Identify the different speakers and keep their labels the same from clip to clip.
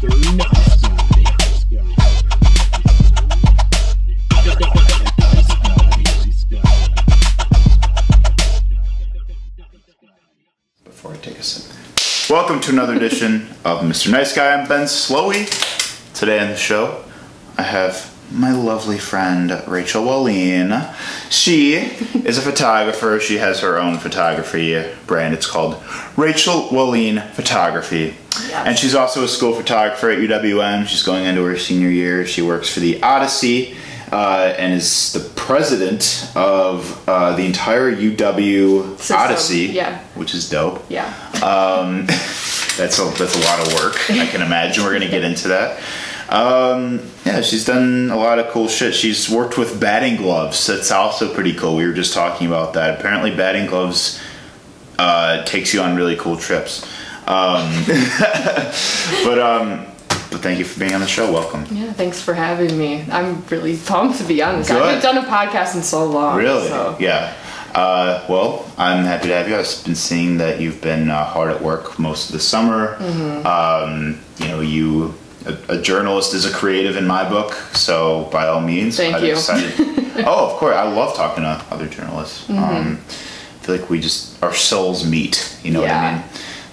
Speaker 1: Before I take a sip. Welcome to another edition of Mr. Nice Guy. I'm Ben Slowey. Today on the show, I have my lovely friend Rachel Walleen. She is a photographer. She has her own photography brand. It's called Rachel Walleen Photography. And she's also a school photographer at UWM. She's going into her senior year. She works for the Odyssey uh, and is the president of uh, the entire UW
Speaker 2: System,
Speaker 1: Odyssey,
Speaker 2: yeah.
Speaker 1: which is dope.
Speaker 2: Yeah.
Speaker 1: Um, that's a that's a lot of work. I can imagine. We're gonna get into that. Um, yeah, she's done a lot of cool shit. She's worked with batting gloves. That's also pretty cool. We were just talking about that. Apparently, batting gloves uh, takes you on really cool trips. Um, but um, but thank you for being on the show. Welcome.
Speaker 2: Yeah, thanks for having me. I'm really pumped to be honest. I
Speaker 1: Good.
Speaker 2: haven't done a podcast in so long.
Speaker 1: Really?
Speaker 2: So.
Speaker 1: Yeah. Uh, well, I'm happy to have you. I've been seeing that you've been uh, hard at work most of the summer.
Speaker 2: Mm-hmm.
Speaker 1: Um, you know, you a, a journalist is a creative in my book, so by all means,
Speaker 2: Thank
Speaker 1: I'm
Speaker 2: you.
Speaker 1: excited. oh, of course, I love talking to other journalists.
Speaker 2: Mm-hmm.
Speaker 1: Um, I feel like we just our souls meet. You know what I mean?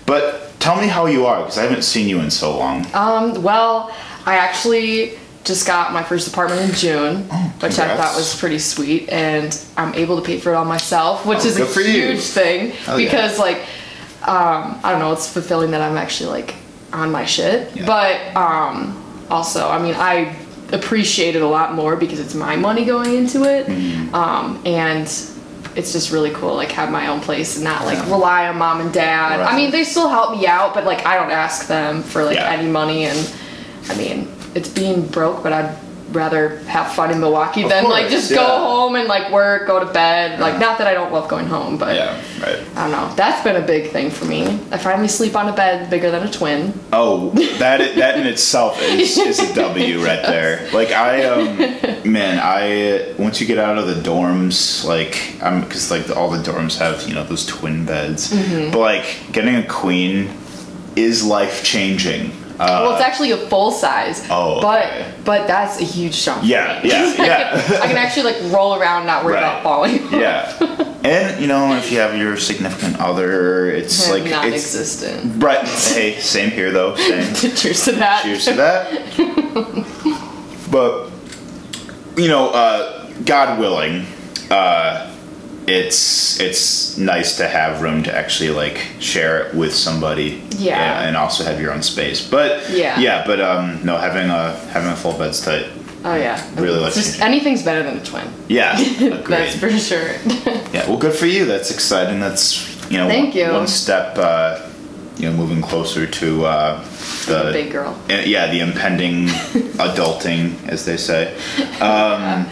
Speaker 1: But tell me how you are because I haven't seen you in so long.
Speaker 2: Um, well, I actually just got my first apartment in June, which I thought was pretty sweet, and I'm able to pay for it all myself, which
Speaker 1: Oh,
Speaker 2: is a
Speaker 1: for you.
Speaker 2: huge thing
Speaker 1: Hell yeah.
Speaker 2: because like um, I don't know, it's fulfilling that I'm actually like on my shit,
Speaker 1: Yeah.
Speaker 2: but um, also I mean I appreciate it a lot more because it's my money going into it,
Speaker 1: Mm-hmm.
Speaker 2: um, and it's just really cool like have my own place and not like rely on mom and dad.
Speaker 1: Right.
Speaker 2: I mean they still help me out, but like I don't ask them for like
Speaker 1: Yeah.
Speaker 2: any money and I mean it's being broke, but I'd rather have fun in Milwaukee
Speaker 1: Of
Speaker 2: than like just
Speaker 1: yeah.
Speaker 2: go home and like work, go to bed. Like not that I don't love going home, but
Speaker 1: Yeah, right.
Speaker 2: I don't know. That's been a big thing for me. I finally sleep on a bed bigger than a twin.
Speaker 1: Oh, that that in itself is, is a W right there. Like I um man, I once you get out of the dorms, like I'm because like all the dorms have you know those twin beds,
Speaker 2: Mm-hmm.
Speaker 1: but like getting a queen is life changing. Uh,
Speaker 2: well, it's actually a full size.
Speaker 1: Oh,
Speaker 2: but
Speaker 1: okay.
Speaker 2: but that's a huge jump.
Speaker 1: Yeah, yeah,
Speaker 2: I
Speaker 1: yeah.
Speaker 2: Can, I can actually like roll around, not worry
Speaker 1: Right.
Speaker 2: about falling.
Speaker 1: yeah, and you know if you have your significant other, it's like it's
Speaker 2: non-existent.
Speaker 1: right. Hey, same here though. Same.
Speaker 2: Cheers to that.
Speaker 1: Cheers to that. but you know, uh, God willing, uh, it's it's nice to have room to actually like share it with somebody.
Speaker 2: Yeah.
Speaker 1: and, and also have your own space. But
Speaker 2: Yeah.
Speaker 1: yeah. But um, no, having a having a full bed's tight.
Speaker 2: Oh yeah.
Speaker 1: Really lets
Speaker 2: just anything's better than a twin.
Speaker 1: Yeah.
Speaker 2: That's for sure.
Speaker 1: Yeah, well, good for you. That's exciting. That's you know,
Speaker 2: Thank
Speaker 1: one,
Speaker 2: you.
Speaker 1: one step, uh, you know, moving closer to uh, the
Speaker 2: Big girl.
Speaker 1: uh, yeah, the impending adulting, as they say. Um, yeah.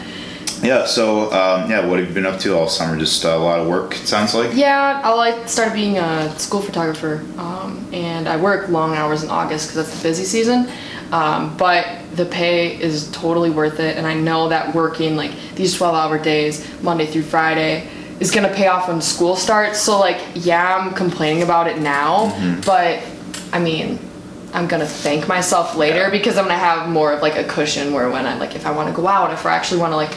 Speaker 1: So um, yeah, what have you been up to all summer? Just uh, a lot of work. It sounds like.
Speaker 2: Yeah, I like started being a school photographer, um, and I work long hours in August because that's the busy season. Um, but the pay is totally worth it, and I know that working like these twelve-hour days, Monday through Friday, is gonna pay off when school starts. So like, yeah, I'm complaining about it now, but I mean. I'm gonna thank myself later
Speaker 1: Yeah.
Speaker 2: because I'm gonna have more of like a cushion where when I like if I want to go out, if I actually want to like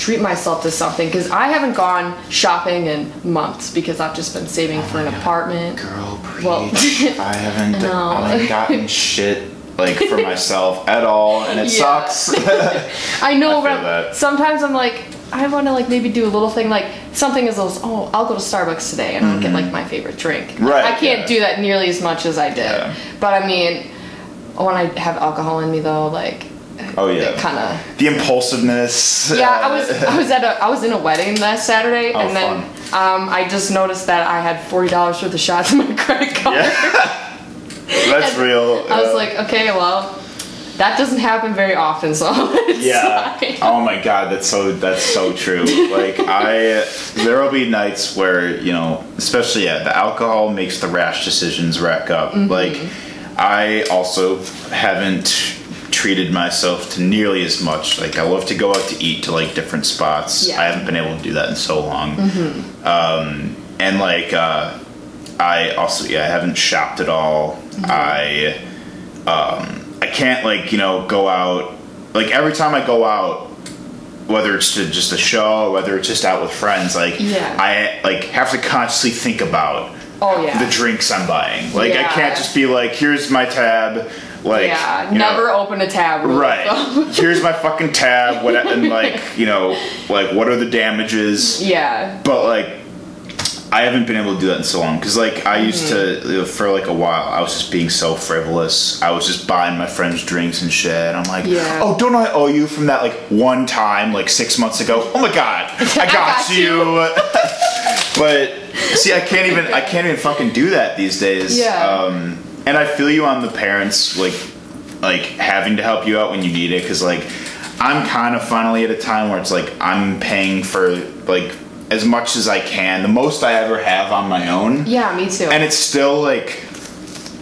Speaker 2: treat myself to something because I haven't gone shopping in months because I've just been saving for an apartment.
Speaker 1: Girl, preach.
Speaker 2: Well-
Speaker 1: I haven't.
Speaker 2: know.
Speaker 1: I haven't gotten shit like for myself at all, and it
Speaker 2: Yeah.
Speaker 1: sucks.
Speaker 2: I know,
Speaker 1: I
Speaker 2: but
Speaker 1: that.
Speaker 2: sometimes I'm like, I want to like maybe do a little thing like something as those. Oh, I'll go to Starbucks today and I'll get like my favorite drink.
Speaker 1: Mm-hmm. Right,
Speaker 2: I can't
Speaker 1: yeah.
Speaker 2: do that nearly as much as I did.
Speaker 1: Yeah.
Speaker 2: But I mean, when I have alcohol in me though, like.
Speaker 1: Oh, yeah.
Speaker 2: Kind of.
Speaker 1: the impulsiveness.
Speaker 2: Yeah, I was I was at a I was in a wedding last Saturday,
Speaker 1: Oh,
Speaker 2: and then um, I just noticed that I had forty dollars worth of shots in my credit card.
Speaker 1: Yeah. That's real.
Speaker 2: I was
Speaker 1: uh,
Speaker 2: like, okay, well, that doesn't happen very often, so
Speaker 1: Yeah.
Speaker 2: fine.
Speaker 1: Oh my god, that's so that's so true. Like I there will be nights where, you know, especially yeah, the alcohol makes the rash decisions rack up.
Speaker 2: Mm-hmm.
Speaker 1: Like I also haven't treated myself to nearly as much. Like I love to go out to eat to like different spots.
Speaker 2: Yeah.
Speaker 1: I haven't been able to do that in so long.
Speaker 2: Mm-hmm.
Speaker 1: Um and like uh I also yeah, I haven't shopped at all.
Speaker 2: Mm-hmm.
Speaker 1: I um I can't like you know go out. Like every time I go out, whether it's to just a show, or whether it's just out with friends, like
Speaker 2: Yeah.
Speaker 1: I like have to consciously think about
Speaker 2: Oh yeah.
Speaker 1: the drinks I'm buying. Like I can't just be like, here's my tab. Like
Speaker 2: yeah.
Speaker 1: you know,
Speaker 2: Never open a tab.
Speaker 1: Right. Here's my fucking tab. What and like you know like what are the damages?
Speaker 2: yeah.
Speaker 1: But like I haven't been able to do that in so long because like I used
Speaker 2: Mm-hmm.
Speaker 1: to for like a while I was just being so frivolous. I was just buying my friends drinks and shit. And I'm like,
Speaker 2: Yeah.
Speaker 1: oh, don't I owe you from that like one time like six months ago? Oh my god, I got,
Speaker 2: got
Speaker 1: you. but see, I can't even I can't even fucking do that these days.
Speaker 2: Yeah.
Speaker 1: Um, and I feel you on the parents like like having to help you out when you need it because like I'm kind of finally at a time where it's like I'm paying for like as much as I can, the most I ever have on my own.
Speaker 2: Yeah. Me too.
Speaker 1: And it's still like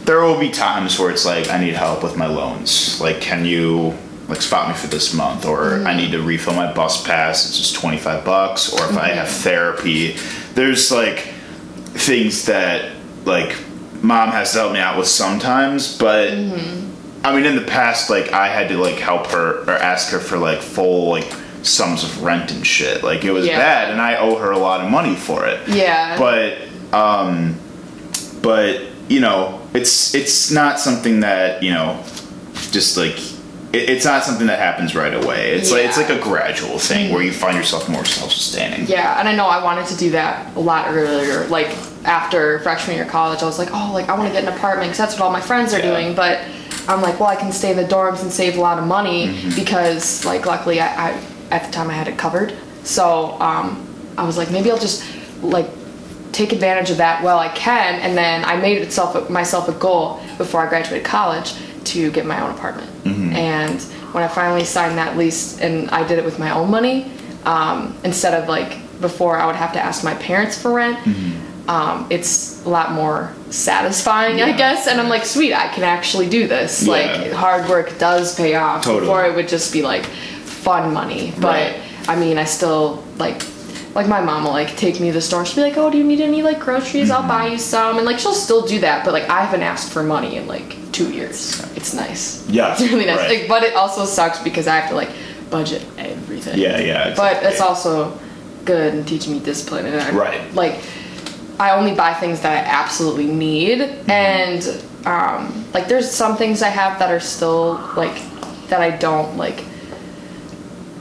Speaker 1: there will be times where it's like I need help with my loans. Like, can you like spot me for this month, or mm-hmm. I need to refill my bus pass? It's just twenty five bucks. Or if I mm-hmm. have therapy, there's like things that like mom has to help me out with sometimes, but. I mean, in the past, like I had to like help her or ask her for like full like sums of rent and shit. Like it was
Speaker 2: Yeah.
Speaker 1: bad, and I owe her a lot of money for it
Speaker 2: yeah.
Speaker 1: but um but you know it's it's not something that you know just like it, it's not something that happens right away it's like it's like a gradual thing where you find yourself more self-sustaining
Speaker 2: Yeah, and I know I wanted to do that a lot earlier. Like after freshman year of college, I was like, oh, like I want to get an apartment because that's what all my friends are
Speaker 1: Yeah.
Speaker 2: doing. But I'm like, well, I can stay in the dorms and save a lot of money
Speaker 1: Mm-hmm.
Speaker 2: because, like, luckily I, I at the time I had it covered. So um, I was like, maybe I'll just like take advantage of that while I can. And then I made itself myself a goal before I graduated college to get my own apartment. And when I finally signed that lease and I did it with my own money, um, instead of like before I would have to ask my parents for rent. Um, it's a lot more satisfying, I guess. And I'm like, sweet, I can actually do this.
Speaker 1: Yeah.
Speaker 2: Like, hard work does pay off.
Speaker 1: Totally.
Speaker 2: Before it would just be like fun money. But
Speaker 1: Right.
Speaker 2: I mean, I still like. Like my mom will like take me to the store. She'll be like, "Oh, do you need any like groceries? I'll buy you some." And like she'll still do that, but like I haven't asked for money in like two years. It's nice.
Speaker 1: Yeah,
Speaker 2: it's really nice.
Speaker 1: right.
Speaker 2: Like, but it also sucks because I have to like budget everything.
Speaker 1: yeah yeah
Speaker 2: But it's also good and teaching me discipline. And I,
Speaker 1: Right.
Speaker 2: Like, I only buy things that I absolutely need,
Speaker 1: Mm-hmm.
Speaker 2: and um, like there's some things I have that are still like that I don't like.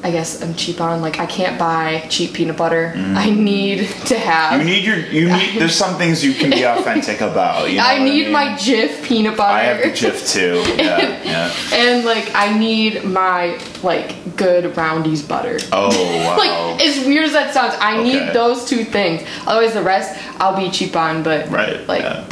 Speaker 2: I guess I'm cheap on. Like I can't buy cheap peanut butter. I need to have.
Speaker 1: Mm. you need your you need there's some things you can be authentic about you know
Speaker 2: I need
Speaker 1: mean?
Speaker 2: my Jif peanut butter.
Speaker 1: I have the Jif too yeah yeah
Speaker 2: and like I need my like good Roundy's butter.
Speaker 1: oh wow
Speaker 2: Like as weird as that sounds, I
Speaker 1: Okay.
Speaker 2: need those two things. Otherwise, the rest I'll be cheap on. But
Speaker 1: Right,
Speaker 2: like
Speaker 1: yeah.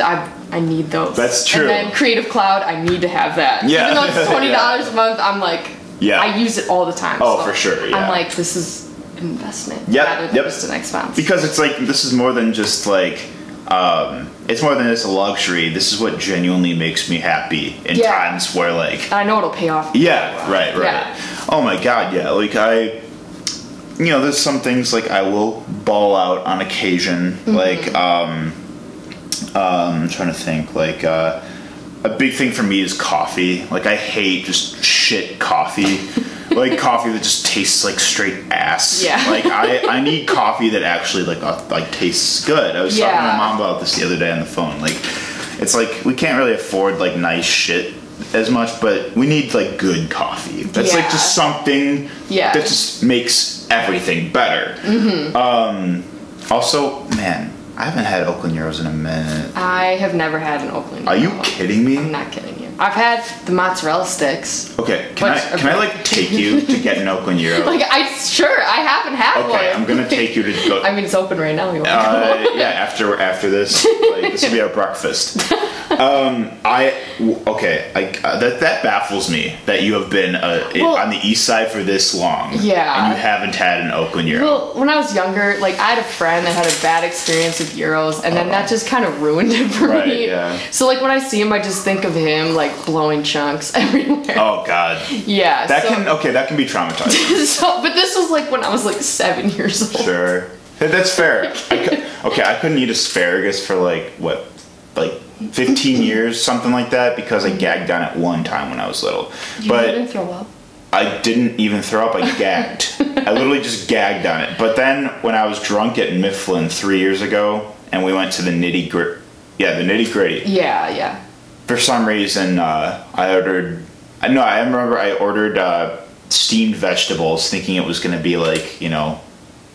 Speaker 2: I I need those.
Speaker 1: That's true.
Speaker 2: And then Creative Cloud, I need to have that.
Speaker 1: Yeah.
Speaker 2: Even though it's twenty dollars a month, I'm like,
Speaker 1: Yeah.
Speaker 2: I use it all the time.
Speaker 1: Oh,
Speaker 2: so
Speaker 1: for sure, yeah.
Speaker 2: I'm like, this is an investment
Speaker 1: Yep,
Speaker 2: rather than
Speaker 1: yep.
Speaker 2: just an expense.
Speaker 1: because it's like this is more than just like um it's more than just a luxury this is what genuinely makes me happy in
Speaker 2: Yeah.
Speaker 1: times where like
Speaker 2: I know it'll pay off.
Speaker 1: yeah right right
Speaker 2: Yeah.
Speaker 1: oh my god yeah like i you know there's some things like i will ball out on occasion
Speaker 2: Mm-hmm.
Speaker 1: like um um i'm trying to think like uh a big thing for me is coffee. Like i hate just shit coffee. Like coffee that just tastes like straight ass.
Speaker 2: Yeah.
Speaker 1: like i i need coffee that actually like uh, like tastes good. I was talking to my mom about this the other day on the phone. Like it's like we can't really afford like nice shit as much but we need like good coffee. That's like just something
Speaker 2: Yeah.
Speaker 1: that just makes everything better. Mm-hmm. um also man i haven't had oakland gyros in a minute
Speaker 2: I have never had an Oakland.
Speaker 1: are you kidding me
Speaker 2: I'm not kidding. I've had the mozzarella sticks.
Speaker 1: okay can i can i like take you to get an oakland gyro
Speaker 2: Like I sure I haven't had one.
Speaker 1: okay i'm gonna take you to go
Speaker 2: I mean, it's open right now. You want
Speaker 1: uh,
Speaker 2: to go?
Speaker 1: yeah, after after this, like, this will be our breakfast. Um, I okay. I, uh, that that baffles me that you have been uh,
Speaker 2: Well-
Speaker 1: on the east side for this long.
Speaker 2: Yeah.
Speaker 1: and you haven't had an Oakland Gyro.
Speaker 2: Well, when I was younger, like I had a friend that had a bad experience with gyros, and then that just kind of ruined it for
Speaker 1: Right,
Speaker 2: me.
Speaker 1: yeah.
Speaker 2: So like when I see him, I just think of him like blowing chunks everywhere.
Speaker 1: oh God,
Speaker 2: Yeah.
Speaker 1: that
Speaker 2: so,
Speaker 1: can okay. That can be traumatizing.
Speaker 2: so, but this was like when I was like seven years old.
Speaker 1: sure, that's fair. I cou- okay, I couldn't eat asparagus for like what like 15 years, something like that, because I gagged on it one time when I was little.
Speaker 2: You
Speaker 1: but
Speaker 2: didn't throw up.
Speaker 1: I didn't even throw up. I gagged. I literally just gagged on it. But then when I was drunk at Mifflin three years ago, and we went to the nitty grit, yeah, the nitty gritty.
Speaker 2: Yeah, yeah.
Speaker 1: For some reason, uh, I ordered. I know. I remember I ordered uh, steamed vegetables, thinking it was going to be like you know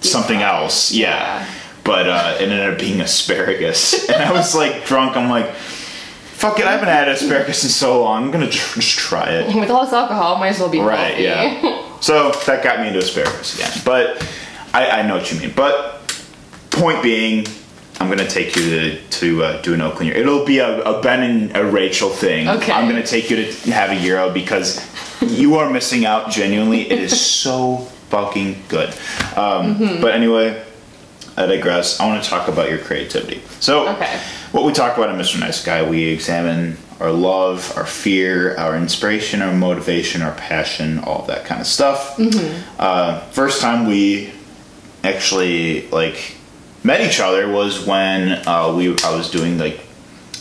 Speaker 1: something else. Yeah. But uh, it ended up being asparagus, and I was like drunk. I'm like, fuck it. I haven't had asparagus in so long. I'm gonna tr- just try it.
Speaker 2: With all this alcohol, might as well be
Speaker 1: Right,
Speaker 2: healthy.
Speaker 1: yeah. So that got me into asparagus again. But I, I know what you mean. But point being, I'm gonna take you to to uh, do an Oakland year. It'll be a, a Ben and a Rachel thing.
Speaker 2: Okay.
Speaker 1: I'm gonna take you to have a Gyro because you are missing out. Genuinely, it is so fucking good. Um,
Speaker 2: Mm-hmm.
Speaker 1: But anyway, I digress. I want to talk about your creativity. So,
Speaker 2: Okay.
Speaker 1: what we talk about in Mr. Nice Guy, we examine our love, our fear, our inspiration, our motivation, our passion, all that kind of stuff. Uh, first time we actually like met each other was when uh, we I was doing like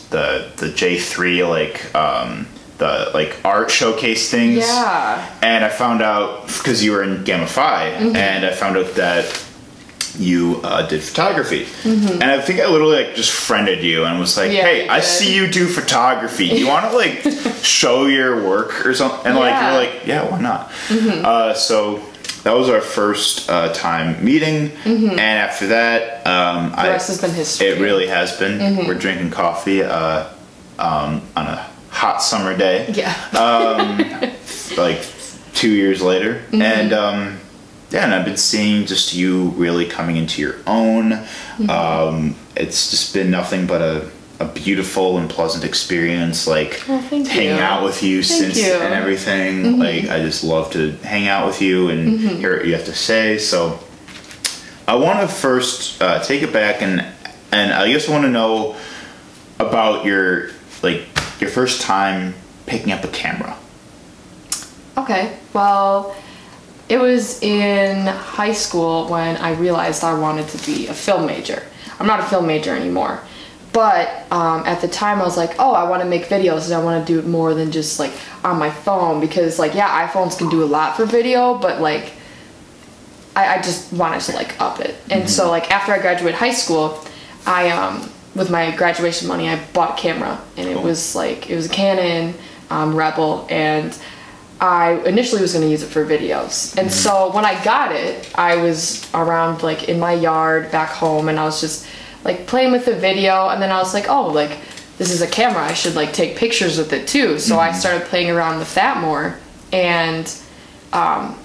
Speaker 1: the the J three like um, the like art showcase things.
Speaker 2: Yeah.
Speaker 1: And I found out because you were in Gamma Phi, and I found out that you uh, did photography. And I think I literally like just friended you and was like,
Speaker 2: Yeah,
Speaker 1: "Hey, I see you do photography. You want to like show your work or something?" And like you're like, "Yeah, why not?" Uh, so. That was our first uh, time meeting, and after that, um,
Speaker 2: The
Speaker 1: I,
Speaker 2: rest has been history.
Speaker 1: it really has been. We're drinking coffee uh, um, on a hot summer day.
Speaker 2: Yeah.
Speaker 1: like two years later. And um yeah and i've been seeing just you really coming into your own. Um it's just been nothing but a a beautiful and pleasant experience like hanging
Speaker 2: you.
Speaker 1: out with you
Speaker 2: Thank
Speaker 1: since
Speaker 2: you.
Speaker 1: and everything like i just love to hang out with you and hear what you have to say so i want to first uh, take it back and and i just want to know about your like your first time picking up a camera
Speaker 2: Okay, well, it was in high school when I realized I wanted to be a film major. I'm not a film major anymore, but um, at the time I was like, oh, I want to make videos and I want to do it more than just like on my phone. Because, like, yeah, iPhones can do a lot for video, but like, I, I just wanted to like up it. And so, like, after I graduated high school, I um, with my graduation money, I bought a camera, and it was like it was a Canon um, Rebel, and I initially was going to use it for videos. And so when I got it, I was around like in my yard back home, and I was just like playing with the video, and then I was like, oh, like this is a camera, I should like take pictures with it too. So I started playing around with that more, and um,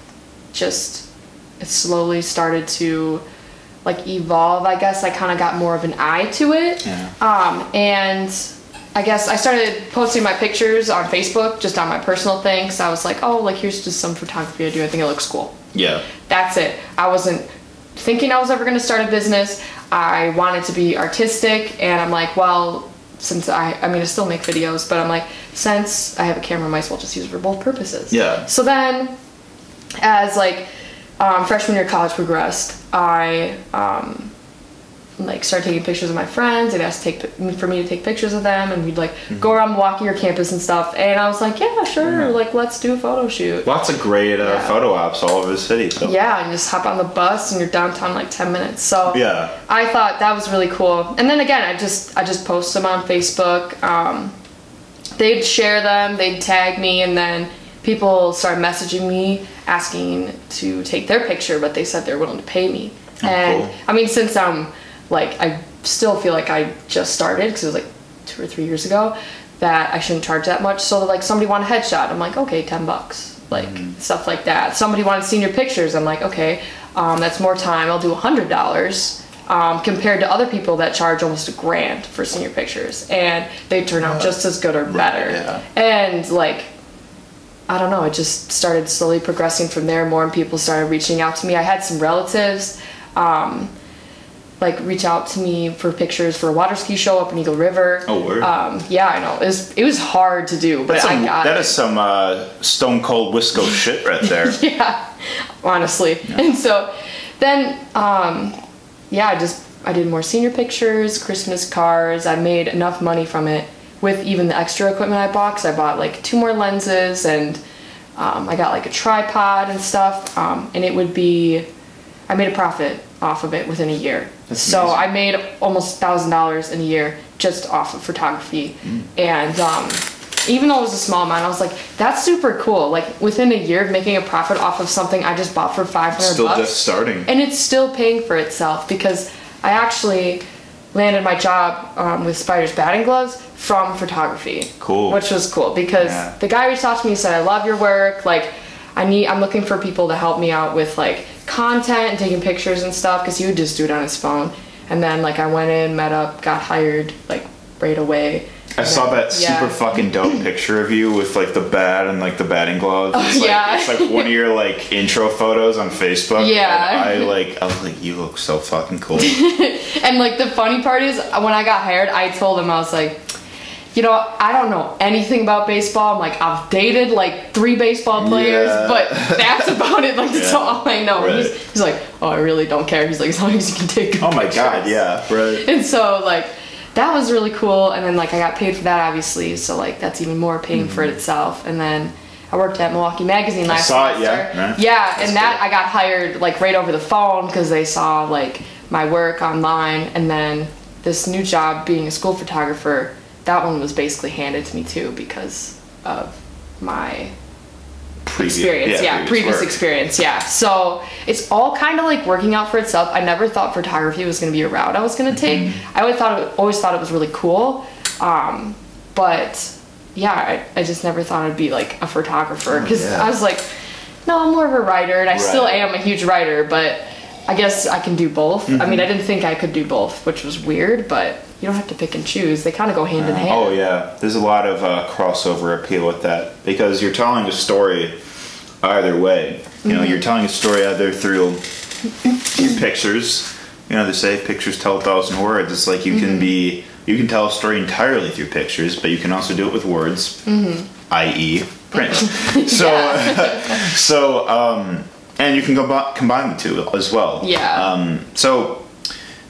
Speaker 2: just it slowly started to like evolve i guess. I kind of got more of an eye to it.
Speaker 1: Yeah.
Speaker 2: um, and i guess i started posting my pictures on facebook just on my personal thing so i was like oh like here's just some photography i do i think it looks cool.
Speaker 1: Yeah.
Speaker 2: That's it. I wasn't thinking i was ever going to start a business i wanted to be artistic and i'm like well since i i mean i still make videos but i'm like since i have a camera I might as well just use it for both purposes
Speaker 1: Yeah.
Speaker 2: so then as like um, freshman year of college progressed, I um, like start taking pictures of my friends. They'd ask to take for me to take pictures of them, and we'd like
Speaker 1: Mm-hmm.
Speaker 2: go around walking your campus and stuff. And I was like, yeah, sure, like let's do a photo shoot.
Speaker 1: lots of great uh,
Speaker 2: Yeah.
Speaker 1: photo ops all over the city so
Speaker 2: Yeah, and just hop on the bus and you're downtown like ten minutes. So
Speaker 1: Yeah.
Speaker 2: I thought that was really cool. And then again, I just I just post them on Facebook. Um, they'd share them, they'd tag me, and then people started messaging me asking to take their picture, but they said they're willing to pay me.
Speaker 1: Oh,
Speaker 2: and
Speaker 1: cool.
Speaker 2: I mean, since I'm like I still feel like I just started because it was like two or three years ago that I shouldn't charge that much. So like somebody wanted a headshot, I'm like okay, ten bucks, like
Speaker 1: Mm-hmm.
Speaker 2: stuff like that. Somebody wanted senior pictures, I'm like okay, um, that's more time. I'll do a hundred dollars. Um, compared to other people that charge almost a grand for senior pictures, and they turn out just as good or better.
Speaker 1: yeah.
Speaker 2: And like, I don't know, it just started slowly progressing from there. More and people started reaching out to me. I had some relatives, um, like reach out to me for pictures for a water ski show up in Eagle River.
Speaker 1: Oh, word.
Speaker 2: Um, yeah, I know. It was it was hard to do, but
Speaker 1: some,
Speaker 2: I got
Speaker 1: that
Speaker 2: it.
Speaker 1: is some uh, stone cold Wisco shit right there.
Speaker 2: yeah, honestly. And so then, um, yeah, I just I did more senior pictures, Christmas cards. I made enough money from it with even the extra equipment I bought. Cause I bought like two more lenses and um, I got like a tripod and stuff. Um, and it would be, I made a profit off of it within a year.
Speaker 1: That's
Speaker 2: so
Speaker 1: amazing.
Speaker 2: I made almost thousand dollars in a year just off of photography.
Speaker 1: Mm.
Speaker 2: And um, even though it was a small amount, I was like, that's super cool. Like within a year of making a profit off of something I just bought for 500
Speaker 1: Still
Speaker 2: bucks.
Speaker 1: just starting.
Speaker 2: And it's still paying for itself because I actually landed my job um, with Spider's batting gloves from photography.
Speaker 1: Cool.
Speaker 2: Which was cool because
Speaker 1: Yeah.
Speaker 2: the guy reached out to me and said, I love your work. Like, I need, I'm looking for people to help me out with like content and taking pictures and stuff because he would just do it on his phone. And then like I went in, met up, got hired like right away.
Speaker 1: I saw that
Speaker 2: Yeah.
Speaker 1: super fucking dope picture of you with like the bat and like the batting gloves. Oh, it's like,
Speaker 2: yeah.
Speaker 1: It's like one of your like intro photos on Facebook.
Speaker 2: Yeah.
Speaker 1: And I like I was like, you look so fucking cool.
Speaker 2: And like the funny part is, when I got hired, I told him I was like, you know, I don't know anything about baseball. I'm like, I've dated like three baseball players,
Speaker 1: Yeah.
Speaker 2: but that's about it. Like that's
Speaker 1: Yeah.
Speaker 2: all I know.
Speaker 1: Right.
Speaker 2: He's, he's like, oh, I really don't care. He's like, as long as you can take.
Speaker 1: Oh my
Speaker 2: pictures."
Speaker 1: god, yeah, right.
Speaker 2: And so like that was really cool. And then like I got paid for that obviously, so like that's even more paying for it itself. And then. I worked at Milwaukee Magazine last
Speaker 1: saw it, yeah, right.
Speaker 2: Yeah,
Speaker 1: That's
Speaker 2: and that
Speaker 1: cool.
Speaker 2: I got hired like right over the phone because they saw like my work online, and then this new job being a school photographer, that one was basically handed to me too because of my
Speaker 1: Previous,
Speaker 2: experience. Yeah, previous,
Speaker 1: work.
Speaker 2: experience. Yeah, so it's all kind of like working out for itself. I never thought photography was going to be a route I was going to take.
Speaker 1: Mm-hmm.
Speaker 2: I always thought it, always thought it was really cool, um, but yeah, I, I just never thought I'd be like a photographer because
Speaker 1: Oh, yeah.
Speaker 2: I was like, no, I'm more of a writer, and I still am a huge writer, but I guess I can do both. I
Speaker 1: Mm-hmm.
Speaker 2: mean, I didn't think I could do both, which was weird, but you don't have to pick and choose. They kind of go hand in hand.
Speaker 1: Oh yeah, there's a lot of uh, crossover appeal with that because you're telling a story either way. You know,
Speaker 2: Mm-hmm.
Speaker 1: you're telling a story either through your pictures. You know, they say pictures tell a thousand words. It's like you
Speaker 2: Mm-hmm.
Speaker 1: can be, you can tell a story entirely through pictures, but you can also do it with words, i.e., print. so, so, um, and you can combi- combine the two as well.
Speaker 2: Yeah.
Speaker 1: Um, so,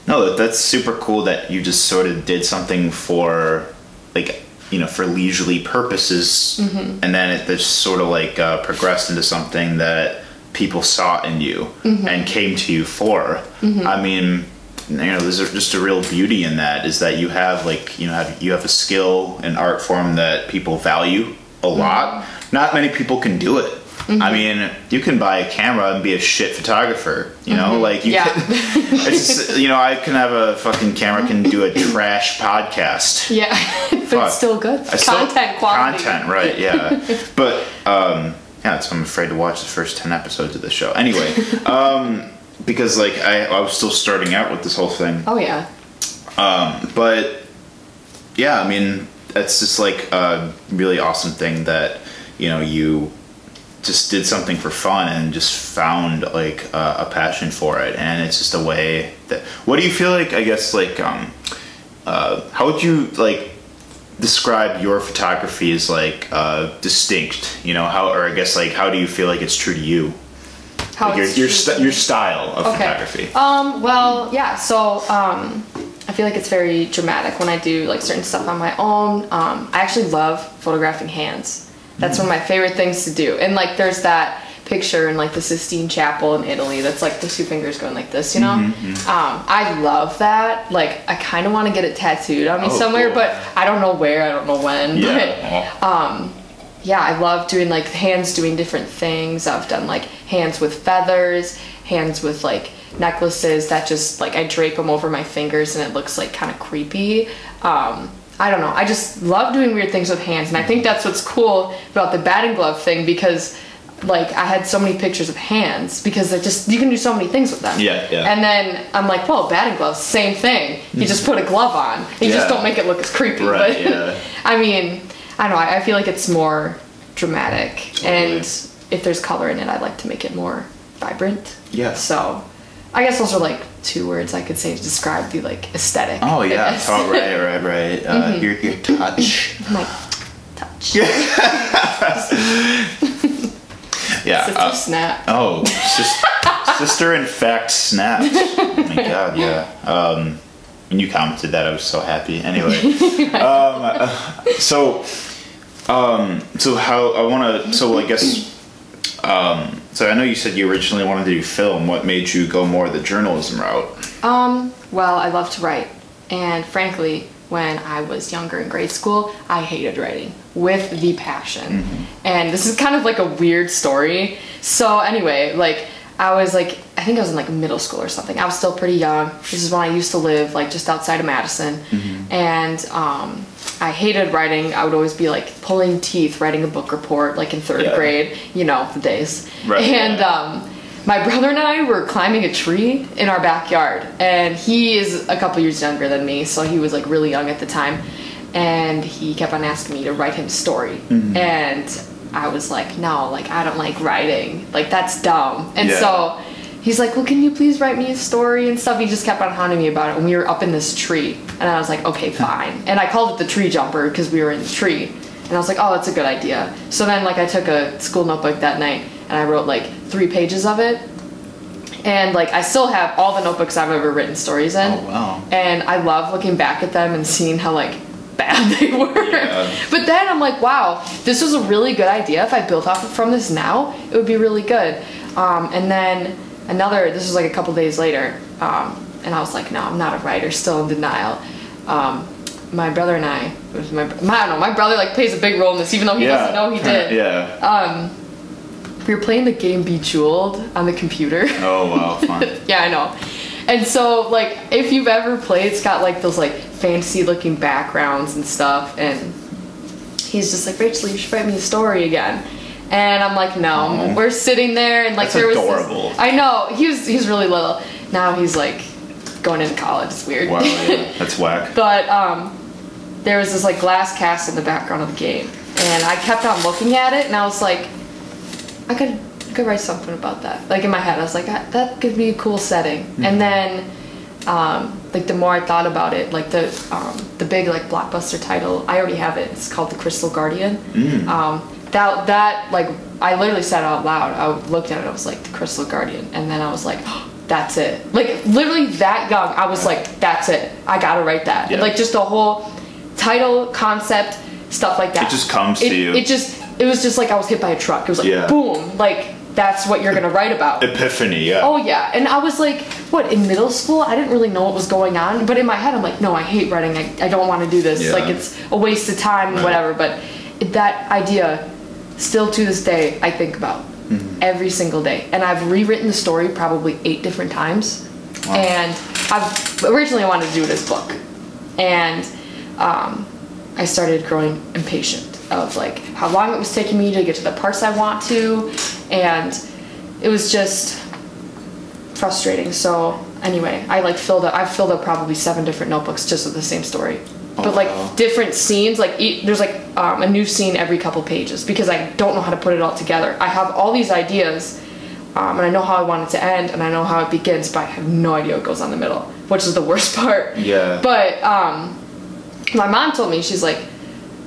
Speaker 1: no, that's super cool that you just sort of did something for, like, you know, for leisurely purposes,
Speaker 2: Mm-hmm.
Speaker 1: and then it just sort of like uh, progressed into something that people saw in you
Speaker 2: Mm-hmm.
Speaker 1: and came to you for. I mean, you know, there's just a real beauty in that is that you have like you know have you have a skill and art form that people value a
Speaker 2: Mm-hmm.
Speaker 1: lot. Not many people can do it. I mean, you can buy a camera and be a shit photographer. You know, like you
Speaker 2: Yeah.
Speaker 1: can. Just, you know, I can have a fucking camera can do a trash podcast.
Speaker 2: Yeah, but
Speaker 1: Fuck.
Speaker 2: it's still good.
Speaker 1: I still-
Speaker 2: Content quality.
Speaker 1: Content, right? Yeah, but um, yeah, so I'm afraid to watch the first ten episodes of the show. Anyway, um, because like I, I was still starting out with this whole thing,
Speaker 2: Oh yeah.
Speaker 1: Um, but yeah, I mean, that's just like a really awesome thing that you know you just did something for fun and just found like uh, a passion for it, and it's just a way that. What do you feel like? I guess like um, uh, how would you like describe your photography as like uh, distinct? You know how, or I guess like how do you feel like it's true to you?
Speaker 2: How
Speaker 1: Like your your, st- your style of
Speaker 2: Okay.
Speaker 1: photography.
Speaker 2: Um, well, yeah, so um, I feel like it's very dramatic when I do like certain stuff on my own. Um, I actually love photographing hands. That's one of my favorite things to do. And like there's that picture in like the Sistine Chapel in Italy that's like the two fingers going like this, you know?
Speaker 1: Mm-hmm,
Speaker 2: Um, I love that. Like I kind of want to get it tattooed on me
Speaker 1: Oh,
Speaker 2: somewhere,
Speaker 1: cool.
Speaker 2: but I don't know where, I don't know when.
Speaker 1: Yeah.
Speaker 2: But um, yeah, I love doing like hands doing different things. I've done like hands with feathers, hands with like necklaces that just like I drape them over my fingers and it looks like kind of creepy. Um, I don't know. I just love doing weird things with hands, and I think that's what's cool about the batting glove thing because like I had so many pictures of hands because it just you can do so many things with them.
Speaker 1: Yeah, yeah.
Speaker 2: And then I'm like, well, batting gloves, same thing. You just put a glove on. You just don't make it look as creepy.
Speaker 1: Right,
Speaker 2: But
Speaker 1: yeah.
Speaker 2: I mean, I don't know. I I feel like it's more dramatic,
Speaker 1: Totally.
Speaker 2: and if there's color in it, I'd like to make it more vibrant.
Speaker 1: Yeah.
Speaker 2: So, I guess those are like two words I could say to describe the like aesthetic.
Speaker 1: Oh yeah, oh, right, right, right. Uh,
Speaker 2: Mm-hmm.
Speaker 1: your your touch.
Speaker 2: My touch.
Speaker 1: Yeah,
Speaker 2: Sister
Speaker 1: uh,
Speaker 2: snap.
Speaker 1: oh, sis- Sister, in fact, snapped. Oh my god, yeah. Um, when you commented that, I was so happy. Anyway, um, so, um, so how I want to. So I guess. Um, so I know you said you originally wanted to do film. What made you go more the journalism route?
Speaker 2: Um, well, I love to write. And frankly, when I was younger in grade school, I hated writing with the passion. And this is kind of like a weird story. So, anyway, like, I was like, I think I was in like middle school or something. I was still pretty young. This is when I used to live like just outside of Madison. And um, I hated writing. I would always be like pulling teeth writing a book report like in third
Speaker 1: Yeah.
Speaker 2: grade, you know, the days.
Speaker 1: Right,
Speaker 2: And um, my brother and I were climbing a tree in our backyard, and he is a couple years younger than me, so he was like really young at the time. And he kept on asking me to write him a story,
Speaker 1: Mm-hmm.
Speaker 2: and I was like, no, like I don't like writing, like that's dumb. And
Speaker 1: Yeah.
Speaker 2: so he's like, well, can you please write me a story and stuff? He just kept on haunting me about it, and we were up in this tree, and I was like, okay, fine. And I called it the tree jumper because we were in the tree. And I was like, oh, that's a good idea. So then, like, I took a school notebook that night and I wrote like three pages of it. And like, I still have all the notebooks I've ever written stories in.
Speaker 1: Oh, wow.
Speaker 2: And I love looking back at them and seeing how like bad they were.
Speaker 1: Yeah.
Speaker 2: But then I'm like, wow, this was a really good idea. If I built off from this now, it would be really good. Um, and then another, this was like a couple days later, um, and I was like, no, I'm not a writer, still in denial. Um, my brother and I, was my, I don't know, my brother like plays a big role in this, even though he doesn't know he did.
Speaker 1: Yeah.
Speaker 2: We were playing the game Bejeweled on the computer.
Speaker 1: oh wow, fun.
Speaker 2: yeah, I know. And so, like, if you've ever played, it's got like those like fancy looking backgrounds and stuff. And he's just like, Rachel, you should write me a story again. And I'm like, no.
Speaker 1: Aw.
Speaker 2: We're sitting there, and like
Speaker 1: That's
Speaker 2: there was. this-
Speaker 1: adorable.
Speaker 2: I know. He was. He's really little. Now he's like going into college. It's weird.
Speaker 1: Wow, yeah, that's whack.
Speaker 2: But um, there was this like glass cast in the background of the game, and I kept on looking at it, and I was like, I could I could write something about that. Like in my head, I was like, that, that could be a cool setting. And then, um, like the more I thought about it, like the um, the big like blockbuster title, I already have it. It's called The Crystal Guardian. Um, that that like I literally said out loud. I looked at it. I was like, The Crystal Guardian, and then I was like. That's it. Like literally that young, I was like, "That's it. I gotta write that."
Speaker 1: Yeah.
Speaker 2: Like just the whole title, concept, stuff like that.
Speaker 1: It just comes to you.
Speaker 2: It just it was just like I was hit by a truck. It was like
Speaker 1: Yeah.
Speaker 2: boom, like that's what you're gonna write about.
Speaker 1: Epiphany, yeah.
Speaker 2: Oh yeah, and I was like, what in middle school? I didn't really know what was going on, but in my head I'm like, no, I hate writing. I, I don't want to do this.
Speaker 1: Yeah.
Speaker 2: Like it's a waste of time, whatever. But that idea, still to this day, I think about
Speaker 1: Mm-hmm.
Speaker 2: every single day, and I've rewritten the story probably eight different times. And I've originally wanted to do it as a book, and um, I started growing impatient of like how long it was taking me to get to the parts I want to, and it was just frustrating. So anyway, I like filled up. I've filled up probably seven different notebooks just with the same story, but like
Speaker 1: wow.
Speaker 2: different scenes. Like e- there's like um, a new scene every couple pages because I don't know how to put it all together. I have all these ideas. Um, and I know how I want it to end, and I know how it begins, but I have no idea what goes on the middle, which is the worst part.
Speaker 1: Yeah.
Speaker 2: But um, my mom told me she's like,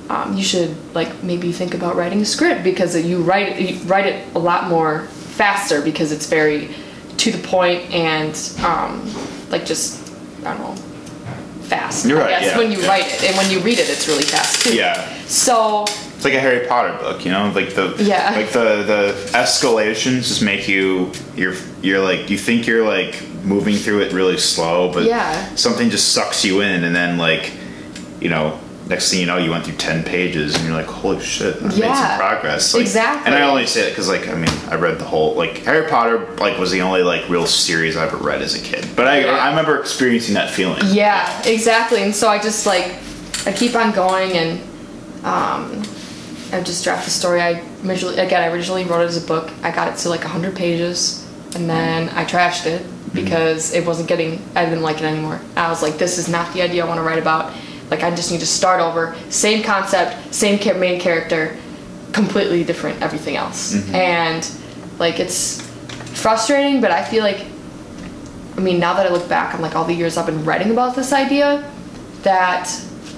Speaker 2: um, you should like maybe think about writing a script because you write you write it a lot more faster because it's very to the point and um, like just I don't know fast.
Speaker 1: You're
Speaker 2: I guess
Speaker 1: yeah,
Speaker 2: when you
Speaker 1: yeah.
Speaker 2: write it and when you read it, it's really fast too.
Speaker 1: Yeah.
Speaker 2: So
Speaker 1: It's like a Harry Potter book, you know, like the
Speaker 2: Yeah.
Speaker 1: like the the escalations just make you you're you're like you think you're like moving through it really slow, but
Speaker 2: Yeah.
Speaker 1: something just sucks you in, and then like you know. Next thing you know, you went through ten pages, and you're like, "Holy shit, I made some progress!" Like,
Speaker 2: Exactly.
Speaker 1: And I only say it because, like, I mean, I read the whole like Harry Potter. Like, was the only like real series I ever read as a kid. But I,
Speaker 2: Yeah.
Speaker 1: I remember experiencing that feeling.
Speaker 2: Yeah, exactly. And so I just like I keep on going and um, I just draft the story. I originally again I originally wrote it as a book. I got it to like hundred pages and then I trashed it because it wasn't getting I didn't like it anymore. I was like, this is not the idea I want to write about. Like I just need to start over. Same concept, same main character, completely different everything else. Mm-hmm. And like it's frustrating, but I feel like I mean, now that I look back on like all the years I've been writing about this idea, that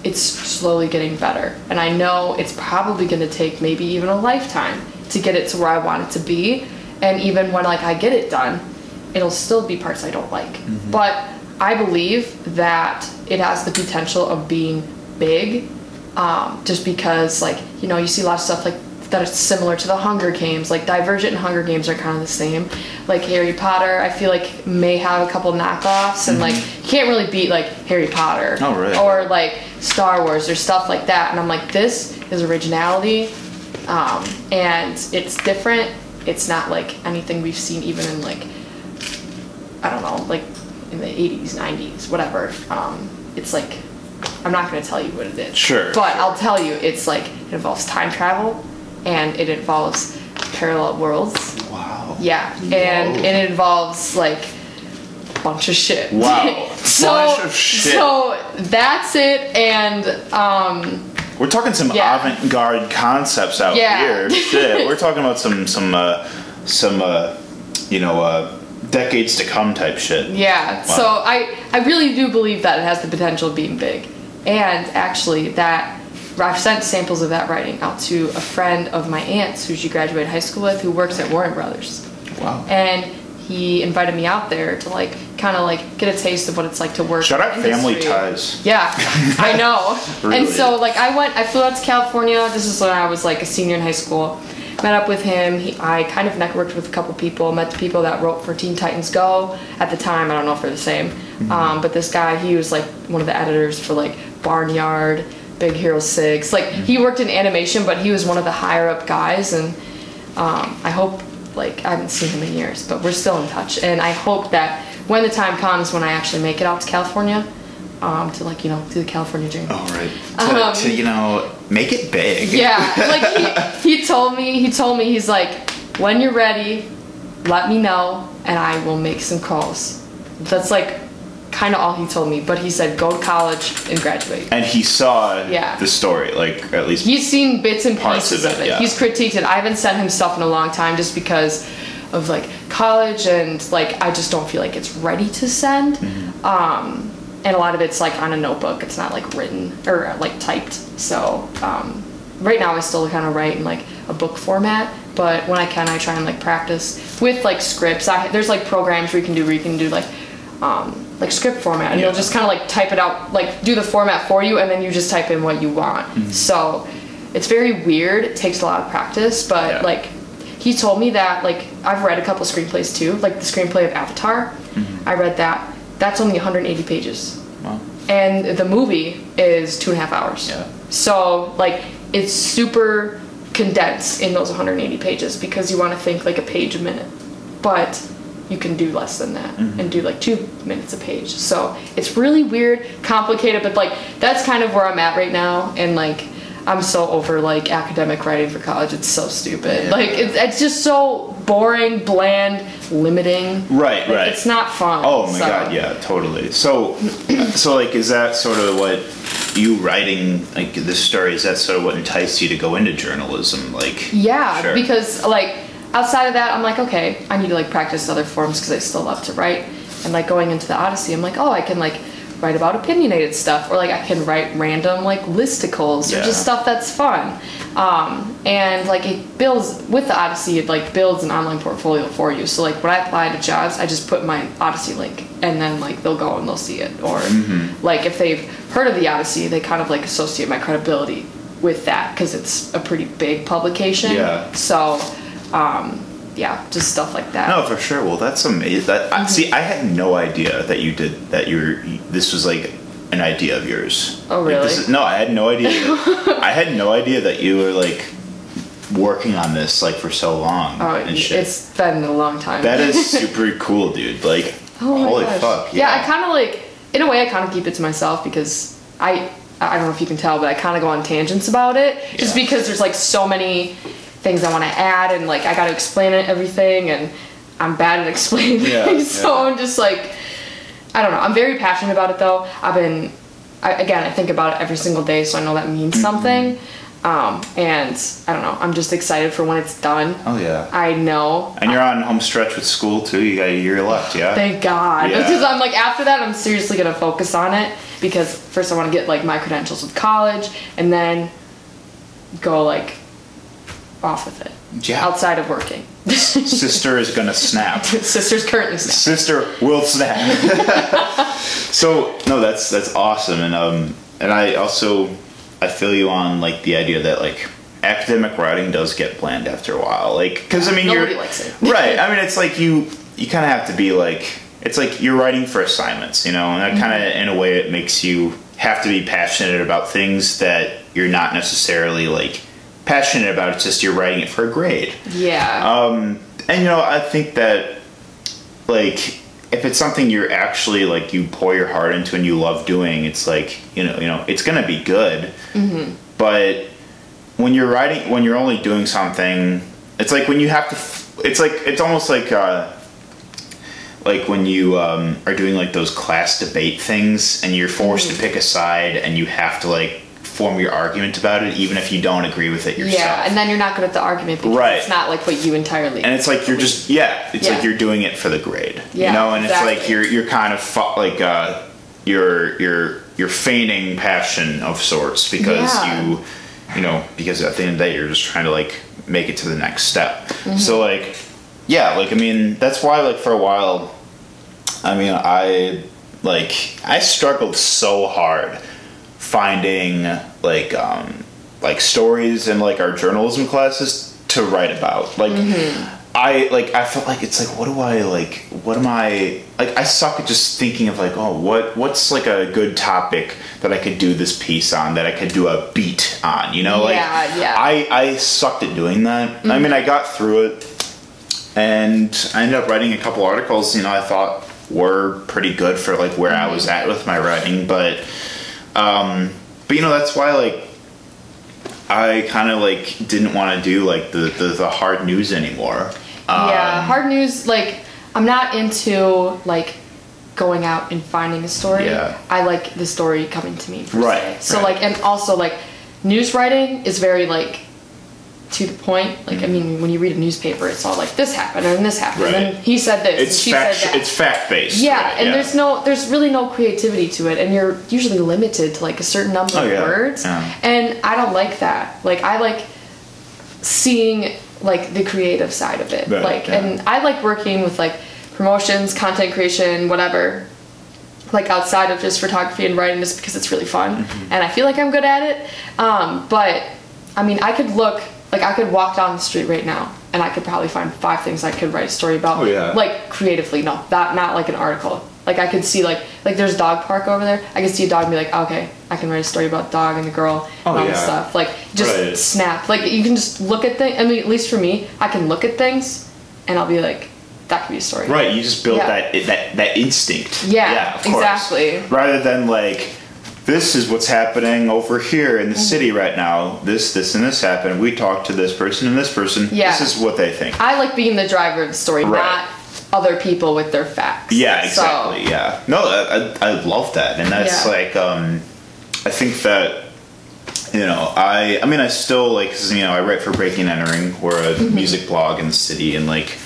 Speaker 2: it's slowly getting better. And I know it's probably going to take maybe even a lifetime to get it to where I want it to be. And even when like I get it done, it'll still be parts I don't like. Mm-hmm. But I believe that it has the potential of being big, um, just because like you know you see a lot of stuff like that is similar to the Hunger Games. Like Divergent and Hunger Games are kind of the same. Like Harry Potter, I feel like may have a couple knockoffs, and like you can't really beat like Harry Potter
Speaker 1: Oh, really?
Speaker 2: or like Star Wars or stuff like that. And I'm like, this is originality, um, and it's different. It's not like anything we've seen even in like I don't know, like in the 80s, 90s, whatever. Um, it's like I'm not going to tell you what it is.
Speaker 1: Sure,
Speaker 2: But I'll tell you, it's like it involves time travel, and it involves parallel worlds.
Speaker 1: Wow.
Speaker 2: Yeah, and it involves like a bunch of shit.
Speaker 1: Wow,
Speaker 2: so,
Speaker 1: bunch of shit.
Speaker 2: So that's it, and um,
Speaker 1: We're talking some
Speaker 2: Yeah.
Speaker 1: avant-garde concepts out
Speaker 2: Yeah.
Speaker 1: here. Shit, we're talking about some some uh, some uh, you know uh, decades to come type shit.
Speaker 2: Yeah.
Speaker 1: Wow.
Speaker 2: So I I really do believe that it has the potential of being big, and actually that I've sent samples of that writing out to a friend of my aunt's who she graduated high school with, who works at Warner Brothers,
Speaker 1: Wow.
Speaker 2: and he invited me out there to like kind of like get a taste of what it's like to work.
Speaker 1: Shout out Family. Ties.
Speaker 2: Yeah, I know.
Speaker 1: Really?
Speaker 2: And so like I went, I flew out to California. This is when I was like a senior in high school. Met up with him. He, I kind of networked with a couple people. Met the people that wrote for Teen Titans Go at the time. I don't know if they're the same.
Speaker 1: Mm-hmm.
Speaker 2: Um, but this guy, he was like one of the editors for like Barnyard, Big Hero Six. Like he
Speaker 1: Mm-hmm.
Speaker 2: worked in animation, but he was one of the higher up guys. And um, I hope like I haven't seen him in years, but we're still in touch. And I hope that when the time comes when I actually make it out to California, um, to like you know do the California dream.
Speaker 1: All right. To,
Speaker 2: Um,
Speaker 1: to you know make it big.
Speaker 2: Yeah, like he, he told me, he told me, he's like, when you're ready, let me know and I will make some calls. That's like kind of all he told me, but he said go to college and graduate.
Speaker 1: And he saw
Speaker 2: Yeah.
Speaker 1: the story, like at least.
Speaker 2: He's seen bits and
Speaker 1: Parts
Speaker 2: pieces
Speaker 1: of
Speaker 2: of
Speaker 1: it,
Speaker 2: it.
Speaker 1: yeah.
Speaker 2: He's critiqued it. I haven't sent him stuff in a long time just because of like college and like I just don't feel like it's ready to send.
Speaker 1: Mm-hmm.
Speaker 2: Um, and a lot of it's like on a notebook. It's not like written or like typed. So um, right now I still kind of write in like a book format. But when I can, I try and like practice with like scripts. I, there's like programs where you can do where you can do like um, like script format, and
Speaker 1: Yeah.
Speaker 2: you'll just kind of like type it out, like do the format for you, and then you just type in what you want.
Speaker 1: Mm-hmm.
Speaker 2: So it's very weird. It takes a lot of practice, but
Speaker 1: Yeah.
Speaker 2: like he told me that like I've read a couple screenplays too, like the screenplay of Avatar.
Speaker 1: Mm-hmm.
Speaker 2: I read that. That's only 180 pages,
Speaker 1: Well,
Speaker 2: and the movie is two and a half hours.
Speaker 1: Yeah.
Speaker 2: So like it's super condensed in those 180 pages because you want to think like a page a minute, but you can do less than that mm-hmm. and do like two minutes a page. So it's really weird, complicated, but like that's kind of where I'm at right now, and like. I'm so over like academic writing for college. It's so stupid.
Speaker 1: Yeah.
Speaker 2: Like it's, it's just so boring, bland, limiting.
Speaker 1: Right,
Speaker 2: Like,
Speaker 1: right.
Speaker 2: It's not fun.
Speaker 1: Oh my
Speaker 2: so-
Speaker 1: god, yeah, totally. So, so like, is that sort of what you writing like this story? Is that sort of what enticed you to go into journalism? Like,
Speaker 2: Yeah,
Speaker 1: Sure.
Speaker 2: because like outside of that, I'm like, okay, I need to like practice other forms because I still love to write. And like going into the Odyssey, I'm like, oh, I can like write about opinionated stuff, or like I can write random like listicles or just stuff that's fun. Um, and like it builds with the Odyssey, it like builds an online portfolio for you. So like when I apply to jobs, I just put my Odyssey link, and then like they'll go and they'll see it. Or
Speaker 1: Mm-hmm.
Speaker 2: like if they've heard of the Odyssey, they kind of like associate my credibility with that because it's a pretty big publication.
Speaker 1: Yeah.
Speaker 2: So, um, yeah, just stuff like that.
Speaker 1: no, for sure. Well, that's amazing. That
Speaker 2: Mm-hmm.
Speaker 1: I, see, I had no idea that you did that. You were this was like an idea of yours.
Speaker 2: Oh,
Speaker 1: Like, this
Speaker 2: really?
Speaker 1: is- no, I had no idea. that- I had no idea that you were like working on this like for so long
Speaker 2: Oh,
Speaker 1: and shit.
Speaker 2: it's been a long time.
Speaker 1: that is super cool, dude. Like,
Speaker 2: Oh
Speaker 1: holy
Speaker 2: gosh.
Speaker 1: fuck.
Speaker 2: Yeah, I kind of like, in a way, I kind of keep it to myself because I, I don't know if you can tell, but I kind of go on tangents about it just because there's like so many things I want to add and like I got to explain it, everything, and I'm bad at explaining
Speaker 1: Yeah,
Speaker 2: things, so. I'm just like, I don't know. I'm very passionate about it though. I've been, I, again, I think about it every single day, so I know that means
Speaker 1: Mm-hmm.
Speaker 2: something. Um, and I don't know. I'm just excited for when it's done.
Speaker 1: Oh yeah.
Speaker 2: I know
Speaker 1: And you're on home stretch with school too. You got a year left, yeah.
Speaker 2: Thank God.
Speaker 1: Yeah.
Speaker 2: Because I'm like, after that, I'm seriously gonna focus on it because first I want to get like my credentials with college and then go like off with it.
Speaker 1: Yeah.
Speaker 2: outside of working.
Speaker 1: Sister is gonna snap.
Speaker 2: Sister's currently snapping.
Speaker 1: Sister will snap. so no, that's that's awesome, and um, and I also I feel you on like the idea that like academic writing does get bland after a while, like because I mean
Speaker 2: Nobody
Speaker 1: you're
Speaker 2: likes it.
Speaker 1: right. I mean it's like you you kind of have to be like it's like you're writing for assignments, you know, and that kind of
Speaker 2: Mm-hmm.
Speaker 1: in a way it makes you have to be passionate about things that you're not necessarily like passionate about. It's just you're writing it for a grade.
Speaker 2: Yeah.
Speaker 1: Um, and you know, I think that like if it's something you're actually like you pour your heart into and you love doing, it's like you know, you know, it's gonna be good.
Speaker 2: Mm-hmm.
Speaker 1: But when you're writing, when you're only doing something, it's like when you have to. f- It's like it's almost like. Uh, like when you um, are doing like those class debate things and you're forced
Speaker 2: Mm-hmm.
Speaker 1: to pick a side and you have to like form your argument about it even if you don't agree with it yourself
Speaker 2: yeah, and then you're not good at the argument because
Speaker 1: Right.
Speaker 2: it's not like what you entirely.
Speaker 1: and it's like you're just yeah it's like you're doing it for the grade
Speaker 2: yeah, you
Speaker 1: know and it's like you're you're kind of like uh you're you're you're feigning passion of sorts because
Speaker 2: Yeah.
Speaker 1: you you know because at the end of the day you're just trying to like make it to the next step
Speaker 2: Mm-hmm.
Speaker 1: so like yeah like i mean that's why like for a while i mean i like i struggled so hard finding like um like stories in like our journalism classes to write about. Like i like i felt like it's like what do i like what am i like i suck at just thinking of like oh what what's like a good topic that i could do this piece on that i could do a beat on you know? Like
Speaker 2: Yeah, yeah.
Speaker 1: i i sucked at doing that. I mean i got through it and I ended up writing a couple articles. You know, I thought were pretty good for like where I was at with my writing, but um, but you know that's why like I kind of like didn't want to do like the, the the hard news anymore.
Speaker 2: yeah,
Speaker 1: Um,
Speaker 2: hard news. Like I'm not into like going out and finding a story.
Speaker 1: Yeah.
Speaker 2: I like the story coming to me.
Speaker 1: Right,
Speaker 2: se. So
Speaker 1: right.
Speaker 2: like, and also like, news writing is very like to the point. Like I mean, when you read a newspaper, it's all like this happened and this happened
Speaker 1: Right.
Speaker 2: and he said this
Speaker 1: It's
Speaker 2: and she
Speaker 1: fact.
Speaker 2: said that.
Speaker 1: It's fact based.
Speaker 2: yeah, and there's no, there's really no creativity to it, and you're usually limited to like a certain number
Speaker 1: Oh,
Speaker 2: of
Speaker 1: yeah,
Speaker 2: words,
Speaker 1: yeah.
Speaker 2: and I don't like that. Like I like seeing like the creative side of it,
Speaker 1: Right,
Speaker 2: like,
Speaker 1: yeah.
Speaker 2: and I like working with like promotions, content creation, whatever. Like outside of just photography and writing, just because it's really fun,
Speaker 1: Mm-hmm.
Speaker 2: and I feel like I'm good at it. Um, but I mean, I could look like I could walk down the street right now, and I could probably find five things I could write a story about.
Speaker 1: Oh, yeah.
Speaker 2: Like creatively, no, that not like an article. Like I could see like like there's a dog park over there. I could see a dog and be like, okay, I can write a story about the dog and the girl
Speaker 1: Oh,
Speaker 2: and all
Speaker 1: yeah.
Speaker 2: this stuff. Like just
Speaker 1: Right.
Speaker 2: snap. Like you can just look at things. I mean, at least for me, I can look at things, and I'll be like, that could be a story.
Speaker 1: Right, you just build
Speaker 2: Yeah.
Speaker 1: that that that instinct.
Speaker 2: Yeah,
Speaker 1: of course.
Speaker 2: exactly.
Speaker 1: Rather than like, this is what's happening over here in the
Speaker 2: Mm-hmm.
Speaker 1: city right now. This, this, and this happened. We talked to this person and this person.
Speaker 2: Yeah.
Speaker 1: This is what they think.
Speaker 2: I like being the driver of the story,
Speaker 1: Right.
Speaker 2: not other people with their facts.
Speaker 1: Yeah,
Speaker 2: So-
Speaker 1: exactly. yeah. No, I, I, I love that, and that's
Speaker 2: Yeah.
Speaker 1: like, um, I think that you know, I, I mean, I still like, 'cause, you know, I write for Breaking Entering. We're a
Speaker 2: Mm-hmm.
Speaker 1: music blog in the city, and like,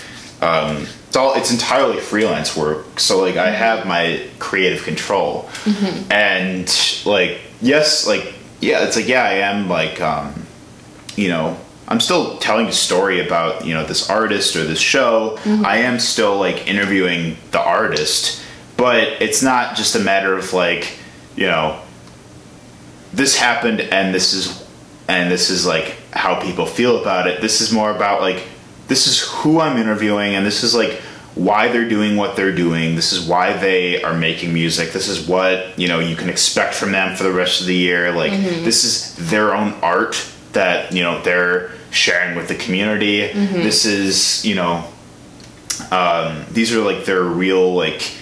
Speaker 1: um, it's all, it's entirely freelance work. So like,
Speaker 2: Mm-hmm.
Speaker 1: I have my creative control, and like, yes, like, yeah, it's like, yeah, I am like, um, you know, I'm still telling a story about, you know, this artist or this show. I am still like interviewing the artist, but it's not just a matter of like, you know, this happened and this is and this is like how people feel about it. This is more about like this is who I'm interviewing and this is like why they're doing what they're doing. This is why they are making music. This is what, you know, you can expect from them for the rest of the year. Like this is their own art that, you know, they're sharing with the community. This is, you know, um, these are like their real like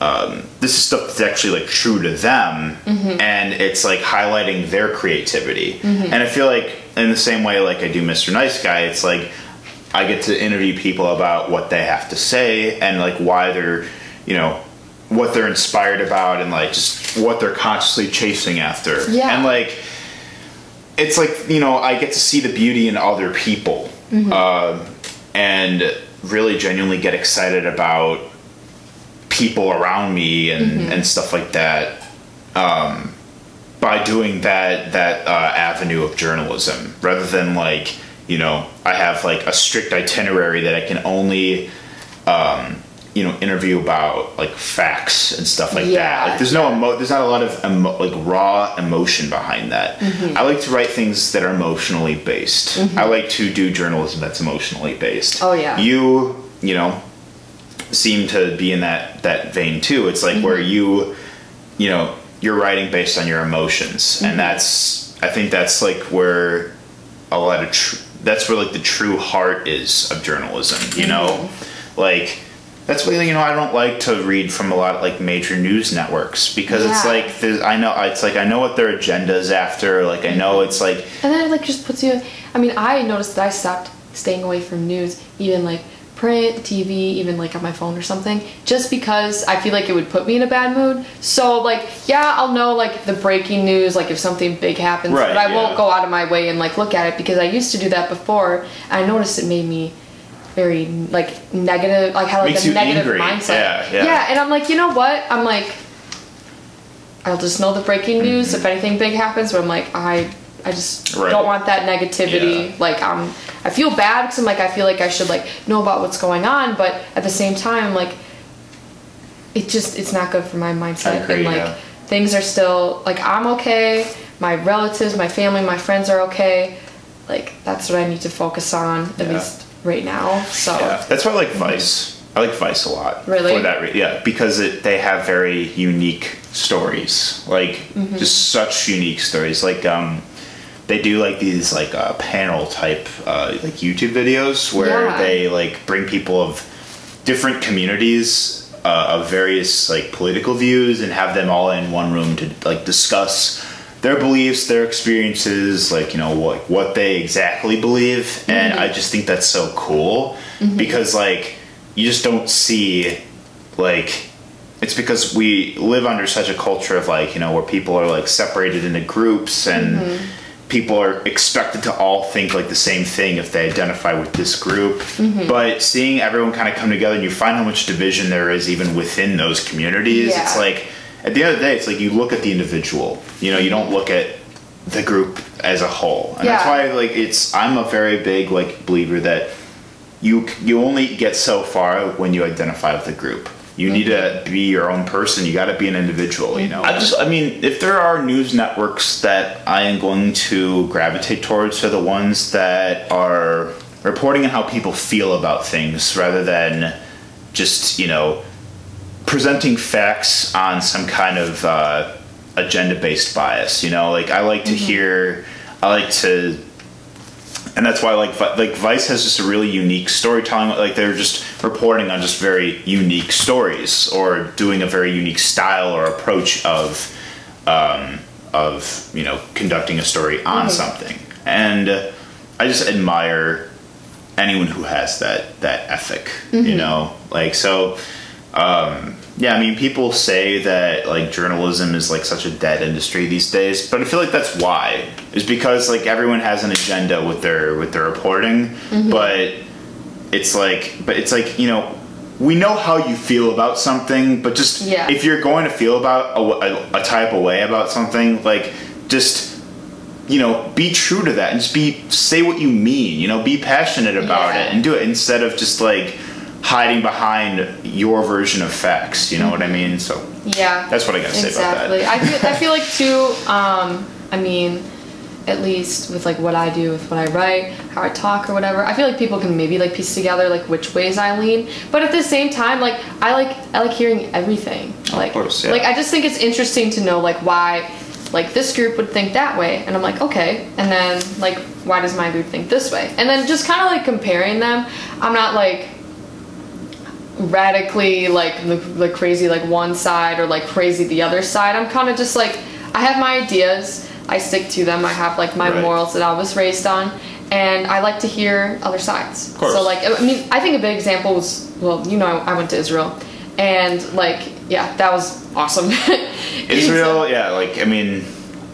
Speaker 1: um, this is stuff that's actually like true to them and it's like highlighting their creativity and i feel like in the same way like i do mr nice guy it's like i get to interview people about what they have to say and like why they're you know what they're inspired about and like just what they're consciously chasing after.
Speaker 2: Yeah.
Speaker 1: and like it's like you know i get to see the beauty in other people. Um, and really genuinely get excited about people around me and, and stuff like that um, by doing that that uh, avenue of journalism rather than like you know I have like a strict itinerary that I can only um, you know interview about like facts and stuff like
Speaker 2: Yeah,
Speaker 1: that. Like there's no emo- there's not a lot of emo- like raw emotion behind that.
Speaker 2: Mm-hmm.
Speaker 1: I like to write things that are emotionally based. I like to do journalism that's emotionally based.
Speaker 2: Oh, yeah.
Speaker 1: You you know seem to be in that that vein too. It's like where you you know you're writing based on your emotions and that's I think that's like where a lot of tr- that's where like the true heart is of journalism, you know? Mm-hmm. Like that's why you know I don't like to read from a lot of like major news networks because it's like there's- I know it's like I know what their agenda is after. Like I know it's like
Speaker 2: And then it like just puts you. I mean, I noticed that I stopped staying away from news, even like print, TV, even like on my phone or something, just because I feel like it would put me in a bad mood. So like, yeah, I'll know like the breaking news, like if something big happens,
Speaker 1: Right,
Speaker 2: but I
Speaker 1: yeah.
Speaker 2: won't go out of my way and like look at it because I used to do that before. And I noticed it made me very like negative, like had like
Speaker 1: Makes
Speaker 2: a negative
Speaker 1: angry.
Speaker 2: mindset.
Speaker 1: Yeah, yeah.
Speaker 2: yeah, and I'm like, you know what? I'm like. I'll just know the breaking news if anything big happens. But I'm like, I, I just.
Speaker 1: Right.
Speaker 2: don't want that negativity.
Speaker 1: Yeah.
Speaker 2: Like, um, I feel bad because I'm like, I feel like I should like know about what's going on, but at the same time, like, it just it's not good for my mindset.
Speaker 1: agree,
Speaker 2: and like,
Speaker 1: yeah.
Speaker 2: things are still like I'm okay. My relatives, my family, my friends are okay. Like, that's what I need to focus on at
Speaker 1: Yeah.
Speaker 2: least right now. So.
Speaker 1: Yeah, that's why I like Vice. I like Vice a lot.
Speaker 2: Really?
Speaker 1: For that, re- yeah, because it they have very unique stories, like
Speaker 2: Mm-hmm.
Speaker 1: just such unique stories. Like um, they do like these like uh, panel type uh, like YouTube videos where
Speaker 2: Yeah.
Speaker 1: they like bring people of different communities uh, of various like political views and have them all in one room to like discuss their beliefs, their experiences, like you know what what they exactly believe, and
Speaker 2: Mm-hmm.
Speaker 1: I just think that's so cool because like you just don't see like it's because we live under such a culture of like you know where people are like separated into groups and
Speaker 2: Mm-hmm.
Speaker 1: People are expected to all think like the same thing if they identify with this group
Speaker 2: Mm-hmm.
Speaker 1: but seeing everyone kind of come together and you find how much division there is even within those communities
Speaker 2: Yeah.
Speaker 1: it's like at the end of the day it's like you look at the individual you know you don't look at the group as a whole and that's
Speaker 2: Yeah.
Speaker 1: why like it's i'm a very big like believer that you you only get so far when you identify with a group. You need to be your own person. You got to be an individual. You know. I just, I mean, if there are news networks that I am going to gravitate towards, are the ones that are reporting on how people feel about things rather than just you know presenting facts on some kind of uh, agenda-based bias. You know, like I like to hear, I like to and that's why like like Vice has just a really unique storytelling. Like they're just reporting on just very unique stories or doing a very unique style or approach of um, of you know conducting a story on something. And I just admire anyone who has that that ethic. You know, like so. Um, yeah, I mean, people say that like journalism is like such a dead industry these days, but I feel like that's why is because like everyone has an agenda with their with their reporting, mm-hmm. but it's like, but it's like you know, we know how you feel about something, but just
Speaker 2: Yeah.
Speaker 1: if you're going to feel about a, a, a type of way about something, like just you know, be true to that and just be say what you mean. You know, be passionate about
Speaker 2: Yeah.
Speaker 1: it and do it instead of just like hiding behind your version of facts. You know what I mean? So
Speaker 2: Yeah.
Speaker 1: That's what I gotta say about that.
Speaker 2: exactly. I feel I feel like too. Um, I mean, at least with like what I do, with what I write, how I talk or whatever. I feel like people can maybe like piece together like which ways I lean. But at the same time, like I like I like hearing everything. Like
Speaker 1: course, yeah.
Speaker 2: like I just think it's interesting to know like why. Like this group would think that way, and I'm like, okay. And then like, why does my group think this way? And then just kind of like comparing them. I'm not like radically like the, the crazy like one side or like crazy the other side. I'm kind of just like I have my ideas, I stick to them. I have like my
Speaker 1: Right.
Speaker 2: morals that I was raised on, and I like to hear other sides.
Speaker 1: course.
Speaker 2: So like I mean, I think a big example was well, you know, I, I went to Israel, and like yeah, that was awesome.
Speaker 1: Israel, uh, yeah, like I mean,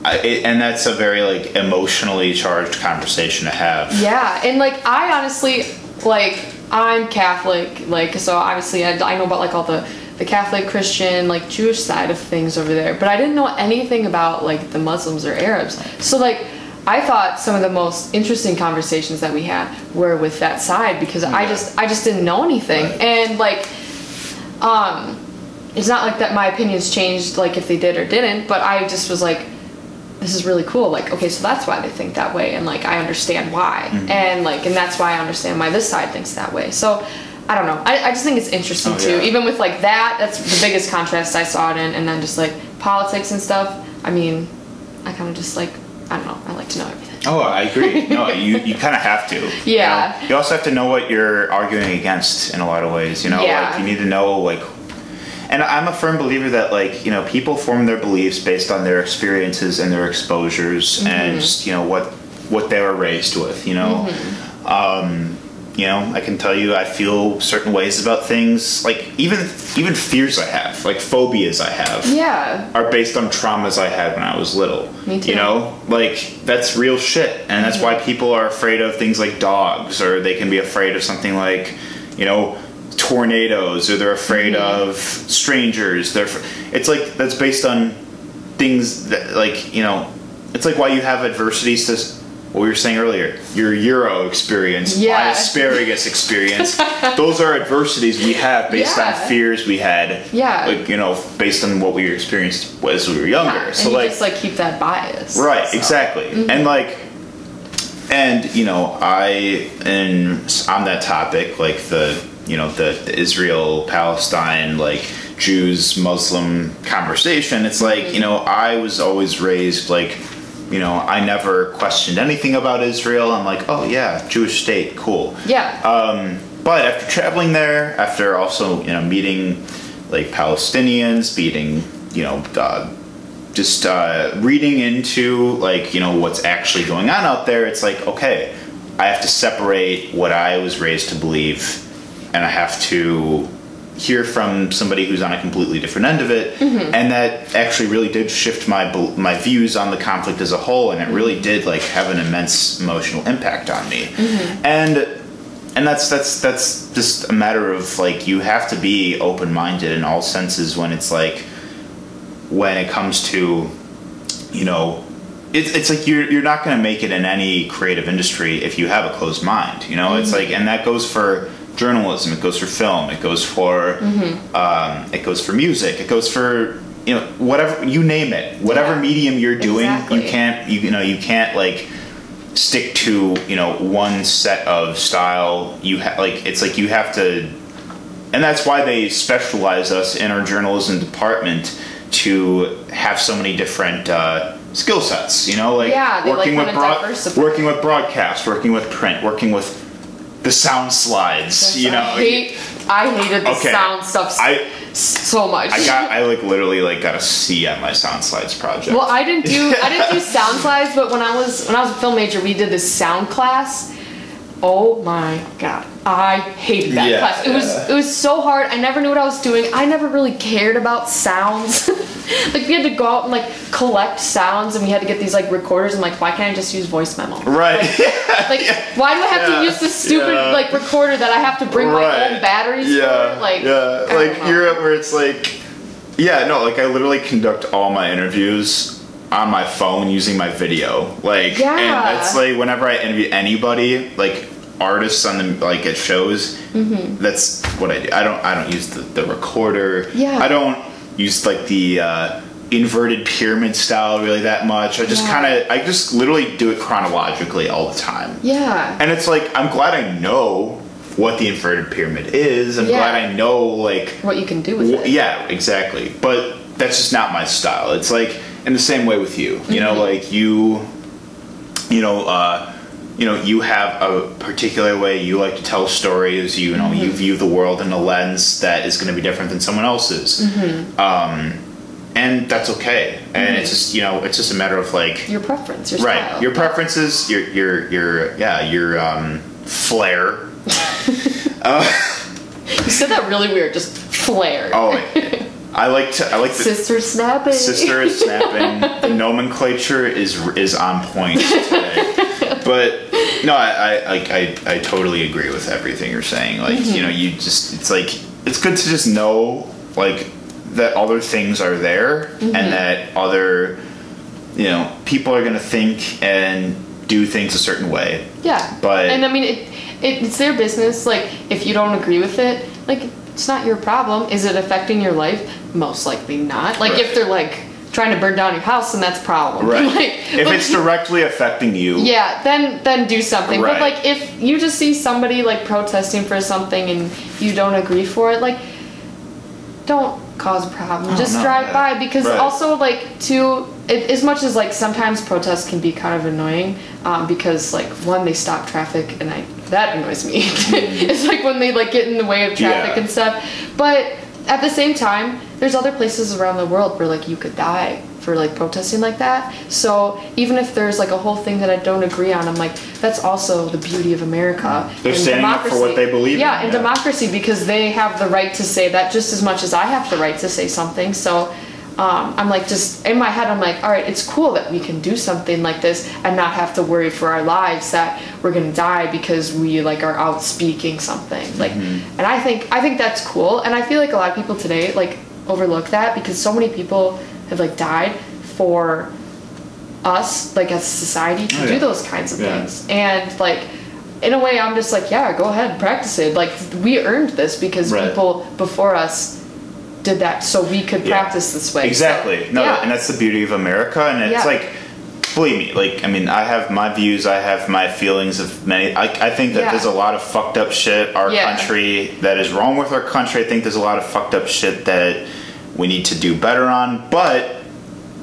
Speaker 1: I, it, and that's a very like emotionally charged conversation to have.
Speaker 2: Yeah, and like I honestly like I'm Catholic, like so obviously I, I know about like all the the Catholic, Christian, like Jewish side of things over there, but I didn't know anything about like the Muslims or Arabs. So like I thought some of the most interesting conversations that we had were with that side because I just I just didn't know anything
Speaker 1: Right.
Speaker 2: and like um it's not like that my opinions changed like if they did or didn't but I just was like this is really cool like okay so that's why they think that way and like I understand why
Speaker 1: Mm-hmm.
Speaker 2: and like and that's why I understand why this side thinks that way so I don't know I, I just think it's interesting
Speaker 1: Oh,
Speaker 2: too
Speaker 1: yeah.
Speaker 2: even with like that that's the biggest contrast I saw it in and then just like politics and stuff I mean I kind of just like I don't know I like to know everything
Speaker 1: Oh, I agree. No, you, you kind of have to. you
Speaker 2: Yeah.
Speaker 1: know? You also have to know what you're arguing against in a lot of ways. You know,
Speaker 2: Yeah.
Speaker 1: like you need to know like. And I'm a firm believer that like you know people form their beliefs based on their experiences and their exposures
Speaker 2: Mm-hmm.
Speaker 1: and just you know what what they were raised with. You know.
Speaker 2: Mm-hmm.
Speaker 1: Um, you know, I can tell you I feel certain ways about things, like even even fears I have, like phobias I have
Speaker 2: yeah
Speaker 1: are based on traumas I had when I was little.
Speaker 2: Me too.
Speaker 1: You know, like that's real shit, and that's why people are afraid of things like dogs, or they can be afraid of something like, you know, tornadoes, or they're afraid
Speaker 2: Mm-hmm.
Speaker 1: of strangers. They're, it's like that's based on things that, like you know, it's like why you have adversities to. What we were saying earlier, your gyro experience, my asparagus experience, those are adversities we have based
Speaker 2: Yeah.
Speaker 1: on fears we had.
Speaker 2: Yeah.
Speaker 1: Like, you know, based on what we experienced as we were younger.
Speaker 2: and
Speaker 1: so
Speaker 2: you
Speaker 1: like,
Speaker 2: just like keep that bias
Speaker 1: right,
Speaker 2: so.
Speaker 1: exactly. And like, and you know, I and on that topic, like the you know the, the Israel Palestine like Jews Muslim conversation. It's like you know I was always raised like. You know, I never questioned anything about Israel. I'm like, oh yeah, Jewish state, cool.
Speaker 2: yeah
Speaker 1: Um, but after traveling there, after also you know meeting like Palestinians, meeting you know uh, just uh, reading into like you know what's actually going on out there, it's like okay, I have to separate what I was raised to believe, and I have to hear from somebody who's on a completely different end of it, mm-hmm. and that actually really did shift my my views on the conflict as a whole, and it really did like have an immense emotional impact on me, mm-hmm. and and that's that's that's just a matter of like you have to be open minded in all senses when it's like when it comes to you know it's, it's like you're, you're not going to make it in any creative industry if you have a closed mind you know? It's mm-hmm. like and that goes for journalism it goes for film it goes for um, it goes for music it goes for you know whatever you name it whatever
Speaker 2: Yeah.
Speaker 1: medium you're doing
Speaker 2: Exactly.
Speaker 1: you can't you, you know you can't like stick to you know one set of style you ha- like it's like you have to and that's why they specialize us in our journalism department to have so many different uh, skill sets you know like
Speaker 2: Yeah, they, like,
Speaker 1: working with broad, working with broadcast working with print working with the sound slides you know
Speaker 2: I hate I hated the
Speaker 1: Okay.
Speaker 2: sound stuff
Speaker 1: I-
Speaker 2: so much
Speaker 1: I got I like literally like got a C on my sound slides project
Speaker 2: Well, I didn't do I didn't do sound slides, but when I was when I was a film major, we did this sound class. Oh my god, I hated that
Speaker 1: Yeah,
Speaker 2: class. It was it was so hard. I never knew what I was doing. I never really cared about sounds. like we had to go out and like collect sounds, and we had to get these like recorders. And like, why can't I just use voice memo?
Speaker 1: right
Speaker 2: Like, why do I have
Speaker 1: Yeah,
Speaker 2: to use this stupid
Speaker 1: yeah.
Speaker 2: like recorder that I have to bring my
Speaker 1: Right.
Speaker 2: own batteries
Speaker 1: yeah,
Speaker 2: for? Like,
Speaker 1: yeah,
Speaker 2: I
Speaker 1: like at where it's like, yeah, no, like I literally conduct all my interviews on my phone using my video, like,
Speaker 2: Yeah.
Speaker 1: and it's like whenever I interview anybody, like artists on the like at shows,
Speaker 2: Mm-hmm.
Speaker 1: that's what I do. I don't, I don't use the, the recorder.
Speaker 2: Yeah.
Speaker 1: I don't use like the. uh inverted pyramid style really that much i just
Speaker 2: Yeah.
Speaker 1: kind of i just literally do it chronologically all the time
Speaker 2: yeah.
Speaker 1: and it's like I'm glad I know what the inverted pyramid is. I'm
Speaker 2: Yeah.
Speaker 1: glad I know like
Speaker 2: what you can do with
Speaker 1: wh-
Speaker 2: it.
Speaker 1: yeah, exactly. But that's just not my style. It's like in the same way with you. You know,
Speaker 2: Mm-hmm.
Speaker 1: like you you know, uh you know, you have a particular way you like to tell stories. You know,
Speaker 2: Mm-hmm.
Speaker 1: you view the world in a lens that is going to be different than someone else's,
Speaker 2: Mm-hmm.
Speaker 1: um, and that's okay. And it's just you know, it's just a matter of like
Speaker 2: Your preference, your
Speaker 1: right
Speaker 2: style.
Speaker 1: your preferences your your your yeah your um flair
Speaker 2: You said that really weird, just flare.
Speaker 1: oh i like to i like the
Speaker 2: Sister snapping.
Speaker 1: sister is snapping the nomenclature is is on point today but no i i like I, I totally agree with everything you're saying like
Speaker 2: Mm-hmm.
Speaker 1: you know you just it's like it's good to just know like that other things are there
Speaker 2: Mm-hmm.
Speaker 1: and that other you know people are gonna think and do things a certain way.
Speaker 2: Yeah.
Speaker 1: But-
Speaker 2: and I mean, it, it, it's their business. Like, if you don't agree with it, like, it's not your problem. Is it affecting your life? Most likely not. Like,
Speaker 1: Right.
Speaker 2: if they're like trying to burn down your house, then that's a problem.
Speaker 1: Right.
Speaker 2: like,
Speaker 1: if
Speaker 2: but
Speaker 1: it's directly affecting you,
Speaker 2: yeah, then then do something.
Speaker 1: Right.
Speaker 2: But like, if you just see somebody like protesting for something and you don't agree for it, like, don't cause a problem.
Speaker 1: Oh,
Speaker 2: just
Speaker 1: no,
Speaker 2: drive
Speaker 1: yeah.
Speaker 2: by because
Speaker 1: Right.
Speaker 2: also like to it, as much as like sometimes protests can be kind of annoying um, because like one they stop traffic and I that annoys me. it's like when they like get in the way of traffic
Speaker 1: Mm-hmm. Yeah.
Speaker 2: and stuff. But at the same time, there's other places around the world where like you could die for like protesting like that. So even if there's like a whole thing that I don't agree on, I'm like that's also the beauty of America.
Speaker 1: They're
Speaker 2: and
Speaker 1: standing up for what they believe in,
Speaker 2: Yeah, and
Speaker 1: yeah.
Speaker 2: democracy because they have the right to say that just as much as I have the right to say something. So. Um, I'm like just in my head. I'm like, all right, it's cool that we can do something like this and not have to worry for our lives that we're gonna die because we like are out speaking something. Like,
Speaker 1: Mm-hmm.
Speaker 2: and I think I think that's cool. And I feel like a lot of people today like overlook that because so many people have like died for us like as a society to
Speaker 1: Oh,
Speaker 2: do those kinds of
Speaker 1: Yeah.
Speaker 2: things. And like in a way, I'm just like, yeah, go ahead, practice it. Like we earned this because
Speaker 1: Right.
Speaker 2: people before us did that, so we could
Speaker 1: Yeah.
Speaker 2: practice this way. So,
Speaker 1: Exactly. No,
Speaker 2: yeah.
Speaker 1: and that's the beauty of America, and it's
Speaker 2: Yeah.
Speaker 1: like, believe me, like I mean, I have my views, I have my feelings of many. I, I think that there's a lot of fucked up shit our country that is wrong with our country. I think there's a lot of fucked up shit that we need to do better on, but.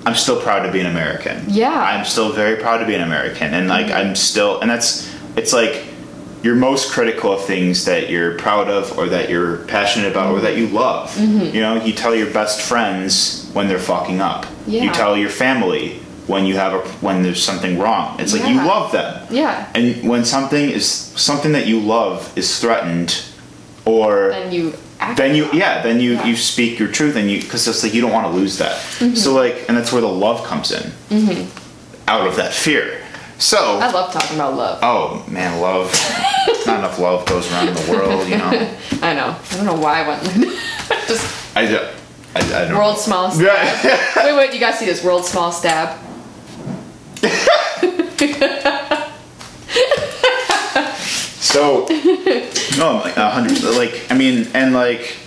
Speaker 1: I'm still proud to be an American.
Speaker 2: Yeah.
Speaker 1: I'm still very proud to be an American, and like mm-hmm. I'm still, and that's it's like you're most critical of things that you're proud of or that you're passionate about or that you love.
Speaker 2: Mm-hmm.
Speaker 1: You know, you tell your best friends when they're fucking up. You tell your family when you have a when there's something wrong. It's like you love them.
Speaker 2: Yeah.
Speaker 1: And when something is something that you love is threatened or
Speaker 2: Then you act.
Speaker 1: then you yeah then you
Speaker 2: Yeah.
Speaker 1: you speak your truth and you because it's like you don't want to lose that
Speaker 2: Mm-hmm.
Speaker 1: so like and that's where the love comes in out of that fear so
Speaker 2: I love talking about love.
Speaker 1: oh man love not enough love goes around in the world you know
Speaker 2: I know. I don't know why I went. just
Speaker 1: i I, I don't
Speaker 2: world's smallest.
Speaker 1: Yeah.
Speaker 2: Wait, wait, you guys see this world's smallest stab?
Speaker 1: So, no, a hundred. Like, I mean, and like,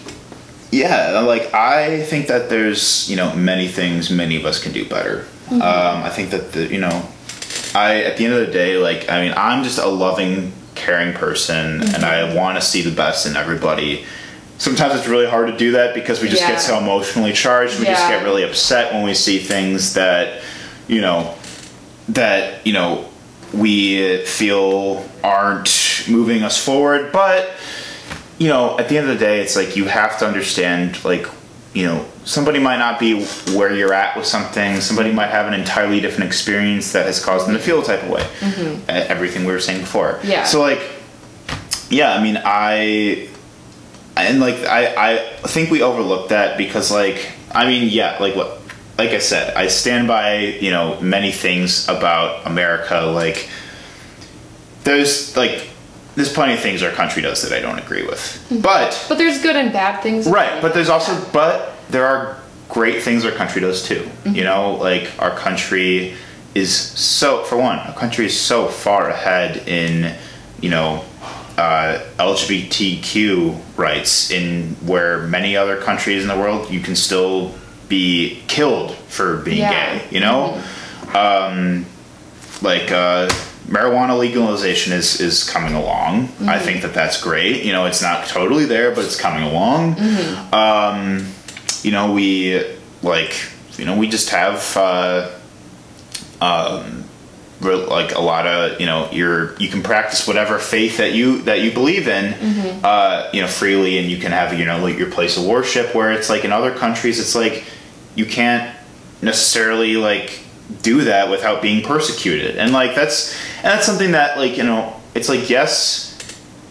Speaker 1: yeah, like I think that there's you know many things many of us can do better. Um, I think that the you know, I at the end of the day, like, I mean, I'm just a loving, caring person, and I mm-hmm. want to see the best in everybody. Sometimes it's really hard to do that because we just
Speaker 2: Yeah.
Speaker 1: get so emotionally charged. We just get really upset when we see things that, you know, that you know we feel aren't moving us forward but you know at the end of the day it's like you have to understand like you know somebody might not be where you're at with something. Somebody might have an entirely different experience that has caused them to feel a type of way. Mm-hmm. E- everything we were saying before.
Speaker 2: Yeah.
Speaker 1: so like yeah i mean i and like I, I think we overlooked that because like I mean yeah like what like I said I stand by you know many things about America. Like there's like there's plenty of things our country does that I don't agree with. Mm-hmm. But
Speaker 2: But there's good and bad things.
Speaker 1: right but there's also but there are great things our country does too you know like our country is so for one our country is so far ahead in you know uh, LGBTQ rights in where many other countries in the world you can still be killed for being
Speaker 2: Yeah.
Speaker 1: gay you know um, like uh, marijuana legalization is is coming along. I think that that's great. You know, it's not totally there, but it's coming along. Um, you know, we like you know we just have uh, um, like a lot of you know you're you can practice whatever faith that you that you believe in uh, you know freely and you can have you know like your place of worship where it's like in other countries it's like you can't necessarily like do that without being persecuted. And like that's and that's something that like you know it's like yes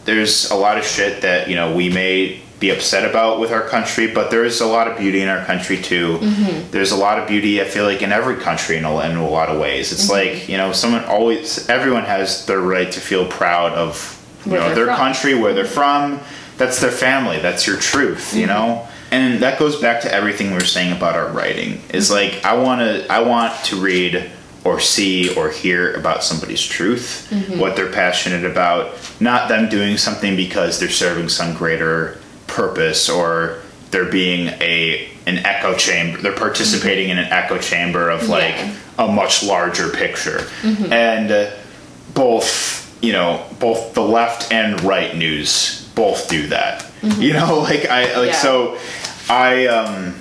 Speaker 1: there's a lot of shit that you know we may be upset about with our country but there's a lot of beauty in our country too. Mm-hmm. There's a lot of beauty i feel like in every country in a, in a lot of ways. It's mm-hmm. like you know someone always everyone has their right to feel proud of you
Speaker 2: Where
Speaker 1: know their
Speaker 2: from.
Speaker 1: country where they're from. That's their family. That's your truth you mm-hmm. know? And that goes back to everything we were saying about our writing. Is like i want to i want to read or see or hear about somebody's truth, what they're passionate about, not them doing something because they're serving some greater purpose or they're being a an echo chamber. They're participating in an echo chamber of like
Speaker 2: Yeah.
Speaker 1: a much larger picture. And uh, both, you know, both the left and right news both do that. You know, like I like
Speaker 2: Yeah.
Speaker 1: so I um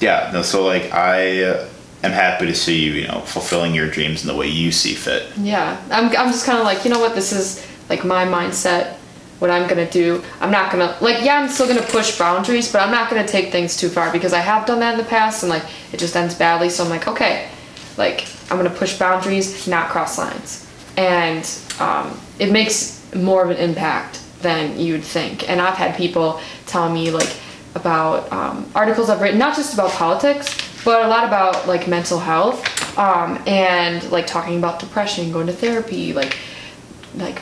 Speaker 1: yeah, no so like I uh, am happy to see you, you know, fulfilling your dreams in the way you see fit.
Speaker 2: Yeah, I'm, I'm just kind of like, you know what, this is like my mindset, what I'm gonna do. I'm not gonna, like, yeah, I'm still gonna push boundaries, but I'm not gonna take things too far because I have done that in the past and like it just ends badly. So I'm like, okay, like, I'm gonna push boundaries, not cross lines. And um, it makes more of an impact than you'd think. And I've had people tell me, like, about um, articles I've written, not just about politics, but a lot about like mental health um, and like talking about depression, going to therapy, like like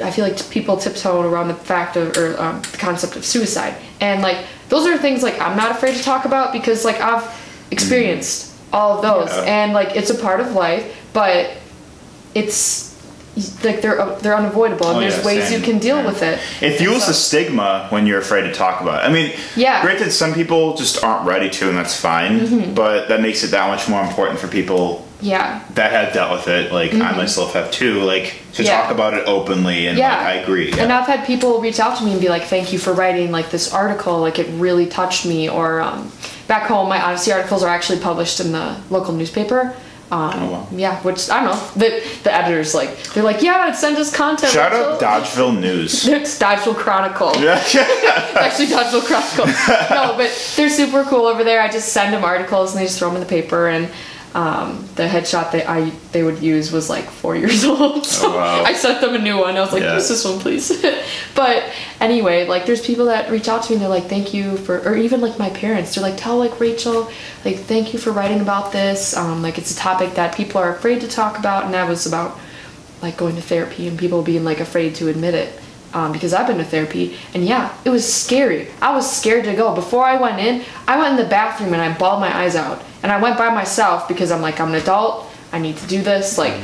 Speaker 2: I feel like people tiptoe around the fact of or um, the concept of suicide, and like those are things like I'm not afraid to talk about because like I've experienced all of those,
Speaker 1: Yeah.
Speaker 2: and like it's a part of life, but it's like they're they're unavoidable, and
Speaker 1: Oh,
Speaker 2: there's
Speaker 1: yeah,
Speaker 2: ways
Speaker 1: same.
Speaker 2: you can deal
Speaker 1: Yeah.
Speaker 2: with it.
Speaker 1: It fuels
Speaker 2: So-
Speaker 1: the stigma when you're afraid to talk about it. I mean,
Speaker 2: Yeah.
Speaker 1: granted, some people just aren't ready to, and that's fine.
Speaker 2: Mm-hmm.
Speaker 1: But that makes it that much more important for people
Speaker 2: Yeah,
Speaker 1: that have dealt with it. Like I myself have too. Like to
Speaker 2: Mm-hmm. Yeah.
Speaker 1: talk about it openly, and
Speaker 2: Yeah.
Speaker 1: like, I agree.
Speaker 2: And I've had people reach out to me and be like, "Thank you for writing like this article. Like it really touched me." Or um, back home, my Odyssey articles are actually published in the local newspaper. Um,
Speaker 1: Oh, wow.
Speaker 2: Yeah, which I don't know. The the editors like they're like, "Yeah, send us content."
Speaker 1: Shout out Dodgeville News.
Speaker 2: It's Dodgeville Chronicle.
Speaker 1: yeah.
Speaker 2: Actually, Dodgeville Chronicle. no, but they're super cool over there. I just send them articles and they just throw them in the paper. And um, the headshot that I they would use was like four years old. So
Speaker 1: Oh, wow.
Speaker 2: I sent them a new one. I was like,
Speaker 1: Yeah.
Speaker 2: use this one, please. but anyway, like there's people that reach out to me and they're like, thank you for, or even like my parents. They're like, tell like Rachel, like thank you for writing about this. Um, like it's a topic that people are afraid to talk about, and that was about like going to therapy and people being like afraid to admit it um, because I've been to therapy and yeah, it was scary. I was scared to go. Before I went in, I went in the bathroom and I bawled my eyes out and I went by myself because I'm like I'm an adult. I need to do this. Like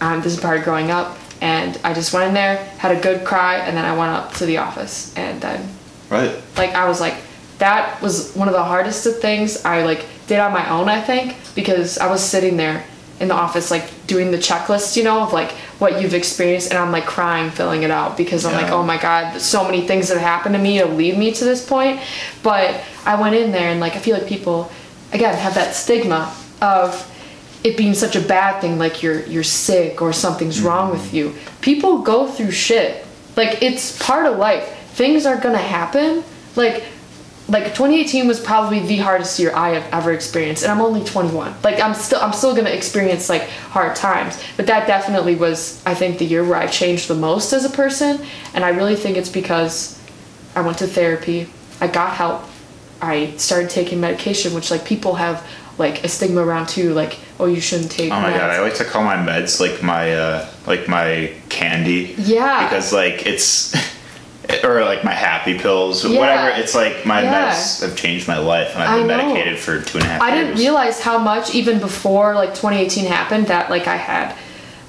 Speaker 2: um, this is part of growing up. And I just went in there, had a good cry, and then I went up to the office and then
Speaker 1: right.
Speaker 2: like I was like that was one of the hardest of things I like did on my own I think because I was sitting there in the office like doing the checklist you know of like what you've experienced and I'm like crying filling it out because I'm like oh my god so many things that have happened to me to lead me to this point but I went in there and like I feel like people again have that stigma of it being such a bad thing like you're you're sick or something's mm-hmm. wrong with you. People go through shit. Like it's part of life. Things are gonna happen. Like like 2018 was probably the hardest year I have ever experienced, and I'm only 21. Like I'm still I'm still gonna experience like hard times, but that definitely was I think the year where I changed the most as a person, and I really think it's because I went to therapy, I got help, I started taking medication, which like people have like a stigma around too, like oh you shouldn't take.
Speaker 1: Oh my
Speaker 2: meds.
Speaker 1: god, I like to call my meds like my uh like my candy.
Speaker 2: Yeah.
Speaker 1: Because like it's or like my happy pills,
Speaker 2: Yeah.
Speaker 1: whatever. It's like my
Speaker 2: Yeah.
Speaker 1: meds have changed my life, and I've been medicated for two and a half
Speaker 2: I
Speaker 1: years.
Speaker 2: didn't realize how much even before like 2018 happened that like I had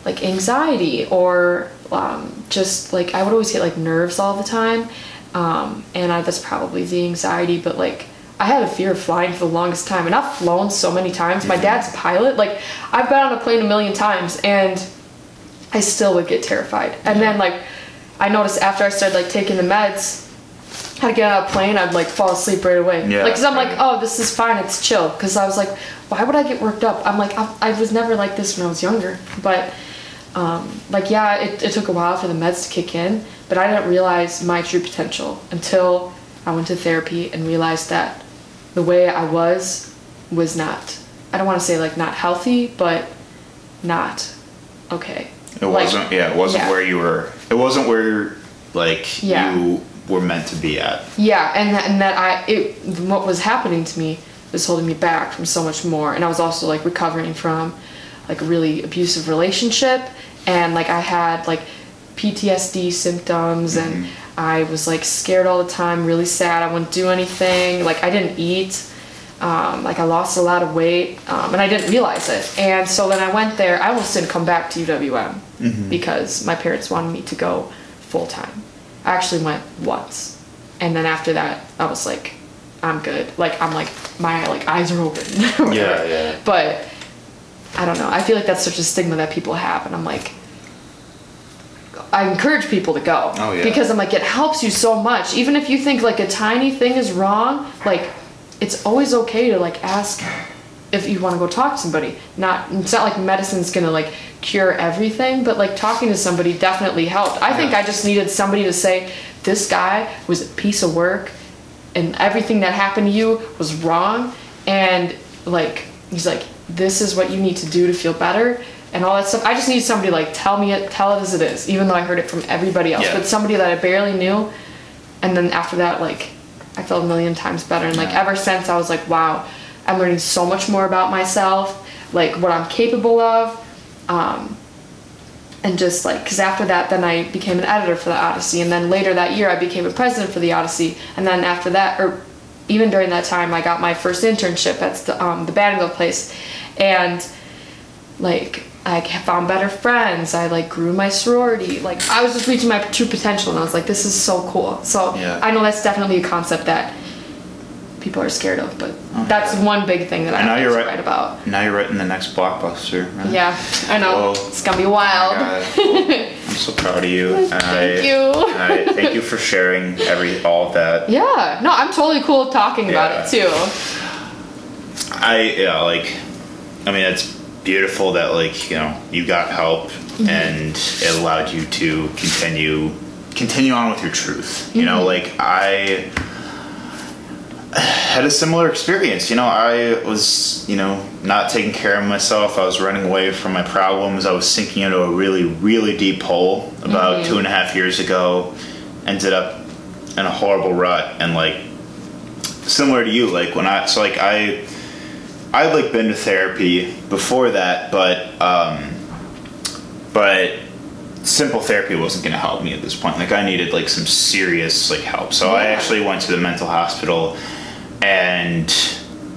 Speaker 2: like anxiety or um, just like I would always get like nerves all the time, um, and I, that's probably the anxiety. But like I had a fear of flying for the longest time, and I've flown so many times. My dad's a pilot. Like I've been on a plane a million times, and I still would get terrified. And then like I noticed after I started like taking the meds. I'd get on a plane, I'd like fall asleep right away.
Speaker 1: Yeah,
Speaker 2: like, cause I'm like, oh, this is fine, it's chill. Cause I was like, why would I get worked up? I'm like, I, I was never like this when I was younger. But, um, like, yeah, it, it took a while for the meds to kick in, but I didn't realize my true potential until I went to therapy and realized that the way I was was not, I don't want to say like not healthy, but not okay.
Speaker 1: It
Speaker 2: Like,
Speaker 1: wasn't. Yeah, it wasn't
Speaker 2: yeah.
Speaker 1: where you were. It wasn't where like
Speaker 2: Yeah.
Speaker 1: you were meant to be at.
Speaker 2: Yeah, and that, and that I it what was happening to me was holding me back from so much more, and I was also like recovering from like a really abusive relationship, and like I had like PTSD symptoms, and I was like scared all the time, really sad. I wouldn't do anything. Like I didn't eat. Um, like I lost a lot of weight, um, and I didn't realize it. And so then I went there. I almost didn't come back to UWM because my parents wanted me to go full time. I actually went once, and then after that, I was like, I'm good. Like I'm like my like eyes are open.
Speaker 1: Yeah, yeah.
Speaker 2: But I don't know. I feel like that's such a stigma that people have, and I'm like, I encourage people to go
Speaker 1: Oh, yeah.
Speaker 2: because I'm like, it helps you so much. Even if you think like a tiny thing is wrong, like it's always okay to like ask if you want to go talk to somebody. Not it's not like medicine's gonna like cure everything, but like talking to somebody definitely helped. I think I just needed somebody to say, this guy was a piece of work, and everything that happened to you was wrong, and like he's like, this is what you need to do to feel better. And all that stuff. I just need somebody like tell me it, tell it as it is, even though I heard it from everybody else.
Speaker 1: Yeah.
Speaker 2: But somebody that I barely knew, and then after that, like I felt a million times better. And like
Speaker 1: Yeah.
Speaker 2: ever since, I was like, wow, I'm learning so much more about myself, like what I'm capable of, um, and just like because after that, then I became an editor for the Odyssey, and then later that year, I became a president for the Odyssey, and then after that, or even during that time, I got my first internship at the um, the Battenville place, and like I found better friends. I like grew my sorority. Like I was just reaching my true potential, and I was like, this is so cool. So
Speaker 1: Yeah.
Speaker 2: I know that's definitely a concept that people are scared of, but
Speaker 1: Oh,
Speaker 2: that's
Speaker 1: yeah.
Speaker 2: one big thing that I
Speaker 1: And now you're right-
Speaker 2: about.
Speaker 1: Now you're writing the next blockbuster. right?
Speaker 2: Yeah, I know.
Speaker 1: Whoa.
Speaker 2: It's gonna be
Speaker 1: oh wild. Oh. I'm so proud of you.
Speaker 2: Thank
Speaker 1: I,
Speaker 2: you.
Speaker 1: I thank you for sharing every all of that.
Speaker 2: Yeah, no, I'm totally cool talking about it too.
Speaker 1: I yeah, like I mean it's beautiful that like, you know, you got help
Speaker 2: Mm-hmm.
Speaker 1: and it allowed you to continue continue on with your truth. You
Speaker 2: Mm-hmm.
Speaker 1: know, like I had a similar experience. You know, I was, you know, not taking care of myself. I was running away from my problems. I was sinking into a really, really deep hole about two and a half years ago. Ended up in a horrible rut and like similar to you, like when I so like I I'd like been to therapy before that, but um but simple therapy wasn't going to help me at this point. Like I needed like some serious like help. So I actually went to the mental hospital and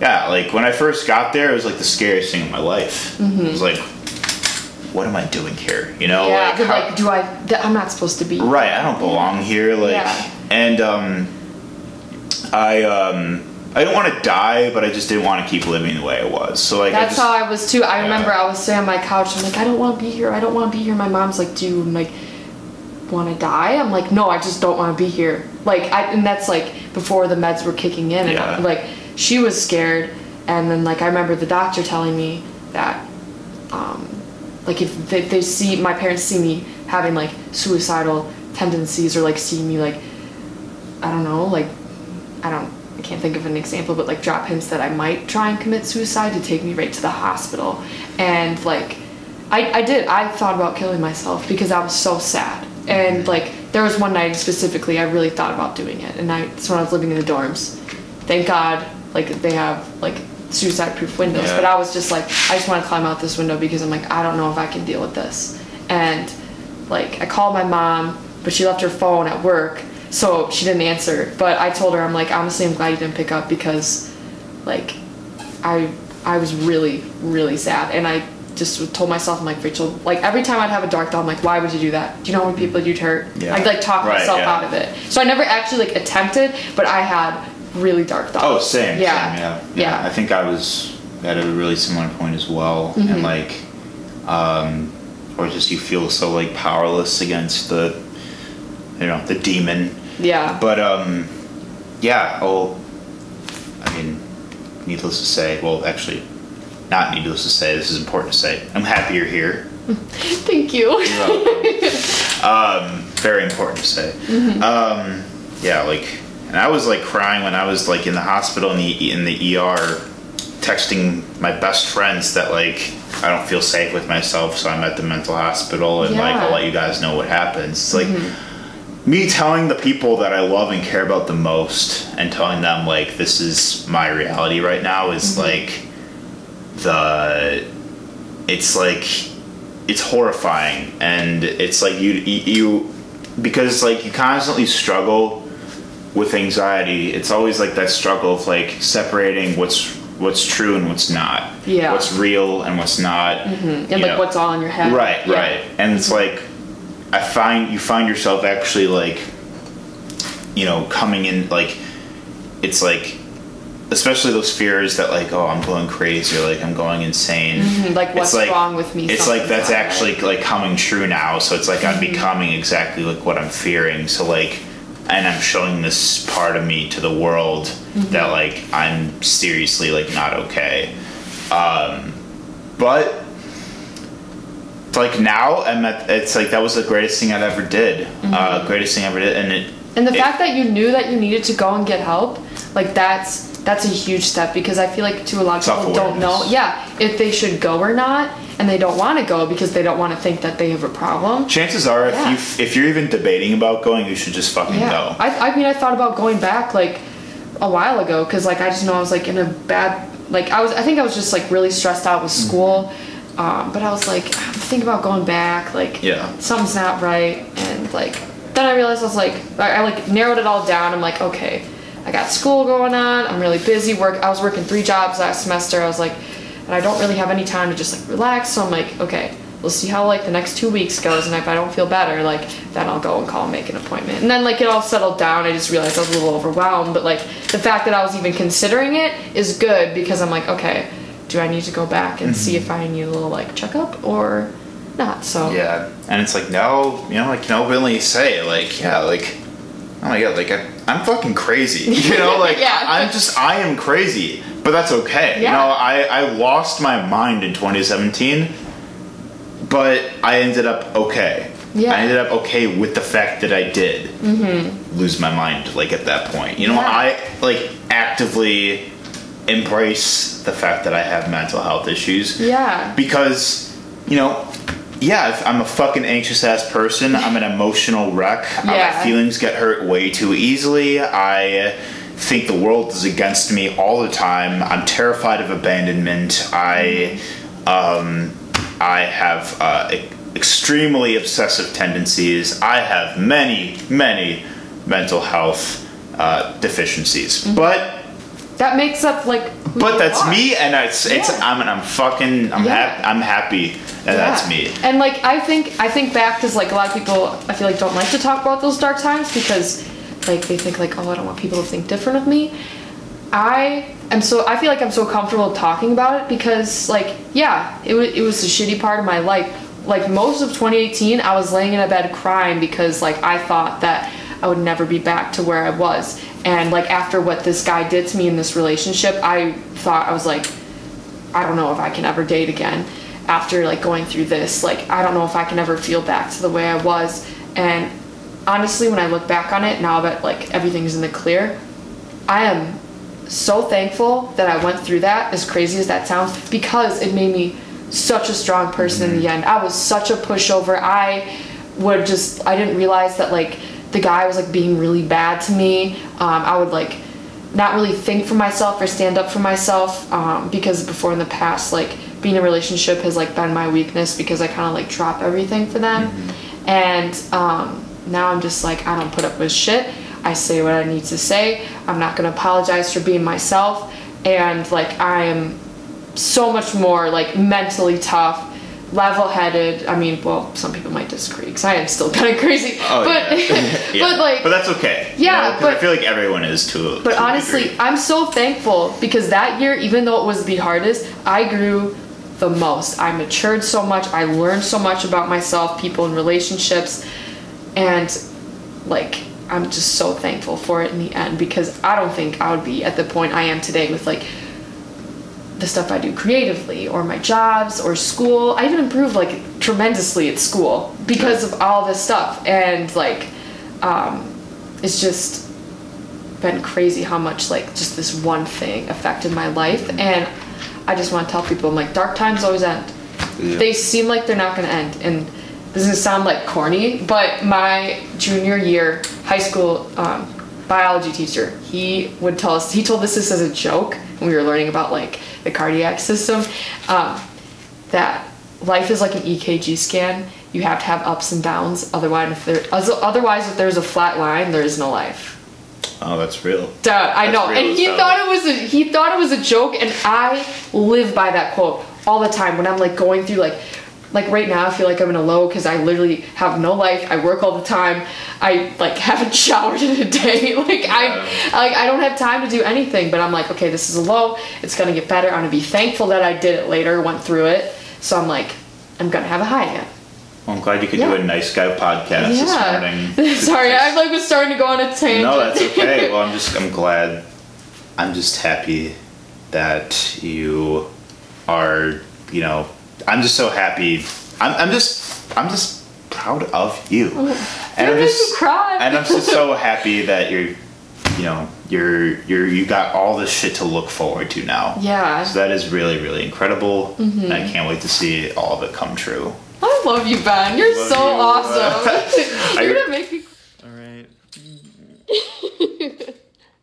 Speaker 1: yeah, like when I first got there, it was like the scariest thing in my life. It was like what am I doing here? You know,
Speaker 2: Mm-hmm. yeah,
Speaker 1: like, how-
Speaker 2: like, do I? th- I'm not supposed to be.
Speaker 1: right i don't belong here like
Speaker 2: Yeah.
Speaker 1: and um i um i didn't want to die but i just didn't want to keep living the way i was so like I
Speaker 2: That's
Speaker 1: just,
Speaker 2: how I was too. I remember
Speaker 1: Yeah.
Speaker 2: I was sitting on my couch. I'm like, I don't want to be here. I don't want to be here. My mom's like, Do you like want to die? I'm like, No, I just don't want to be here. Like, I and that's like before the meds were kicking in, and
Speaker 1: Yeah.
Speaker 2: I, like she was scared. And then like I remember the doctor telling me that, um, like if they, they see my parents see me having like suicidal tendencies or like see me like I don't know, like I don't I can't think of an example, but like drop hints that I might try and commit suicide to take me right to the hospital. And like I, I did, I thought about killing myself because I was so sad. And like there was one night specifically I really thought about doing it. And I it's when I was living in the dorms. Thank God like they have like suicide proof windows.
Speaker 1: Yeah.
Speaker 2: But I was just like I just want to climb out this window because I'm like I don't know if I can deal with this. And like I called my mom, but she left her phone at work, so she didn't answer. But I told her I'm like honestly I'm glad you didn't pick up because like I I was really really sad and I just told myself I'm like Rachel like every time I'd have a dark thought I'm like why would you do that? Do you know how many people you'd hurt?
Speaker 1: Yeah.
Speaker 2: I'd like talk
Speaker 1: Right,
Speaker 2: myself
Speaker 1: yeah.
Speaker 2: out of it. So I never actually like attempted, but I had really dark thoughts.
Speaker 1: oh same
Speaker 2: Yeah.
Speaker 1: same, yeah.
Speaker 2: Yeah.
Speaker 1: i think i was at a really similar point as well
Speaker 2: Mm-hmm.
Speaker 1: and like um or just you feel so like powerless against the you know the demon
Speaker 2: Yeah.
Speaker 1: But um, yeah. Well, I mean, needless to say. Well, actually, not needless to say. This is important to say. I'm happy you're here.
Speaker 2: Thank you.
Speaker 1: um, very important to say. Um, yeah, like, and I was like crying when I was like in the hospital in the in the ER, texting my best friends that like I don't feel safe with myself, so I'm at the mental hospital, and like I'll let you guys know what happens. It's like. Me telling the people that I love and care about the most, and telling them like this is my reality right now, is mm-hmm. like the it's like it's horrifying and it's like you you because it's like you constantly struggle with anxiety, it's always like that struggle of like separating what's what's true and what's not.
Speaker 2: Yeah.
Speaker 1: What's real and what's not.
Speaker 2: Mm-hmm.
Speaker 1: and
Speaker 2: like
Speaker 1: know.
Speaker 2: what's all in your head.
Speaker 1: Right,
Speaker 2: Yeah.
Speaker 1: right. And it's like I find you find yourself actually like you know, coming in like it's like especially those fears that like, oh I'm going crazy or like I'm going insane.
Speaker 2: Mhm, like, what's wrong with me?
Speaker 1: It's like that's
Speaker 2: not right.
Speaker 1: actually like coming true now. So it's like I'm
Speaker 2: Mm-hmm.
Speaker 1: becoming exactly like what I'm fearing. So like and I'm showing this part of me to the world
Speaker 2: Mm-hmm.
Speaker 1: that like I'm seriously like not okay. Um but like now I'm at, it's like that was the greatest thing I've ever did. Uh, greatest thing I ever did, and it.
Speaker 2: Mm-hmm. And the
Speaker 1: it-
Speaker 2: fact that you knew that you needed to go and get help, like that's that's a huge step because I feel like to a lot of people don't know, yeah, if they should go or not, and they don't want to go because they don't want to think that they have a problem.
Speaker 1: chances are, if you if you're even debating about going, you should just fucking
Speaker 2: Yeah,
Speaker 1: go.
Speaker 2: I, I mean, I thought about going back like a while ago because like I just know I was like in a bad like I was I think I was just like really stressed out with
Speaker 1: Mm-hmm.
Speaker 2: Um, but I was like I'm thinking about going back like
Speaker 1: Yeah.
Speaker 2: something's not right and like then I realized I was like I, I like narrowed it all down. I'm like okay, I got school going on. I'm really busy. Work. I was working three jobs last semester. I was like, and I don't really have any time to just like relax. So I'm like okay. We'll see how like the next two weeks goes, and if I don't feel better, like then I'll go and call and make an appointment. And then like it all settled down. I just realized I was a little overwhelmed, but like the fact that I was even considering it is good because I'm like, okay, do I need to go back and see mm-hmm. if I need a little like checkup or not? So
Speaker 1: Yeah, and it's like now, you know, I can openly say, like, yeah, like, oh my god, like, I, I'm fucking crazy. You know, like,
Speaker 2: Yeah.
Speaker 1: I'm just, I am crazy, but that's okay. You know, I, I lost my mind in 2017, but I ended up okay.
Speaker 2: Yeah.
Speaker 1: I ended up okay with the fact that I did mm-hmm. lose my mind, like, at that point. You know,
Speaker 2: Yeah.
Speaker 1: I, like, actively embrace the fact that I have mental health issues.
Speaker 2: Yeah,
Speaker 1: because you know yeah if i'm a fucking anxious ass person i'm an emotional wreck. Uh, my
Speaker 2: Yeah.
Speaker 1: feelings get hurt way too easily. I think the world is against me all the time. I'm terrified of abandonment. I um i have uh, e- extremely obsessive tendencies. I have many many mental health uh, deficiencies. But
Speaker 2: that makes up like.
Speaker 1: But that's
Speaker 2: are.
Speaker 1: me, and it's it's
Speaker 2: Yeah.
Speaker 1: I'm I'm fucking I'm
Speaker 2: Yeah.
Speaker 1: happy I'm happy, and that's me.
Speaker 2: And like I think I think back because like a lot of people I feel like don't like to talk about those dark times because like they think like oh I don't want people to think different of me. I am so I feel like I'm so comfortable talking about it because like yeah it was it was a shitty part of my life. Like most of 2018 I was laying in a bed crying because like I thought that I would never be back to where I was. And like after what this guy did to me in this relationship, I thought I was like I don't know if I can ever date again after like going through this. Like I don't know if I can ever feel back to the way I was. And honestly, when I look back on it now that like everything's in the clear, I am so thankful that I went through that. As crazy as that sounds, because it made me such a strong person in the mm-hmm. end. I was such a pushover. I would just I didn't realize that like the guy was like being really bad to me. Um, I would like not really think for myself or stand up for myself um, because before in the past like being in a relationship has like been my weakness because i kind of like drop everything for them. And um, now i'm just like i don't put up with shit. I say what i need to say. I'm not going to apologize for being myself. And like i am so much more like mentally tough level-headed i mean well some people might disagree because i am still kind of crazy
Speaker 1: Oh,
Speaker 2: but
Speaker 1: yeah. Yeah.
Speaker 2: but like
Speaker 1: but that's okay. you
Speaker 2: Yeah,
Speaker 1: know, 'cause
Speaker 2: but-
Speaker 1: I feel like everyone is too.
Speaker 2: but
Speaker 1: to
Speaker 2: honestly. I'm so thankful because that year, even though it was the hardest, I grew the most. I matured so much. I learned so much about myself, people, and relationships. And like, I'm just so thankful for it in the end because I don't think I would be at the point I am today with like the stuff I do creatively or my jobs or school. I even improved like tremendously at school because of all this stuff. And like, um, it's just been crazy how much like just this one thing affected my life and i just want to tell people i'm like dark times always end
Speaker 1: Yeah.
Speaker 2: they seem like they're not going to end and this is sound like corny but my junior year high school um, biology teacher. He would tell us he told us this as a joke when we were learning about like the cardiac system um, that life is like an ekg scan. You have to have ups and downs. Otherwise if there otherwise if there's a flat line there is no life.
Speaker 1: Oh, that's real.
Speaker 2: Duh, I
Speaker 1: That's
Speaker 2: know. And he thought it was a he thought it was a joke and I live by that quote all the time when I'm like going through like like right now I feel like I'm in a low because I literally have no life. I work all the time. I like haven't showered in a day. like I like I don't have time to do anything, but I'm like, okay, this is a low. It's gonna get better. I'm gonna be thankful that I did it later, went through it. So I'm like, I'm gonna have a high again.
Speaker 1: Well, I'm glad you could do a nice guy podcast this morning.
Speaker 2: Yeah. Sorry, I like was starting to go on a tangent.
Speaker 1: No, that's okay. Well, I'm just I'm glad. I'm just happy that you are. You know, I'm just so happy. I'm, I'm just I'm just proud of you, and
Speaker 2: You're
Speaker 1: I'm
Speaker 2: making
Speaker 1: just
Speaker 2: me cry.
Speaker 1: and I'm just so happy that you're. You know, you're you're you got all this shit to look forward to now.
Speaker 2: Yeah.
Speaker 1: So that is really really incredible,
Speaker 2: Mm-hmm.
Speaker 1: I can't wait to see all of it come true.
Speaker 2: I love you, Ben. You're so
Speaker 1: you.
Speaker 2: awesome. You're gonna make me
Speaker 1: All right.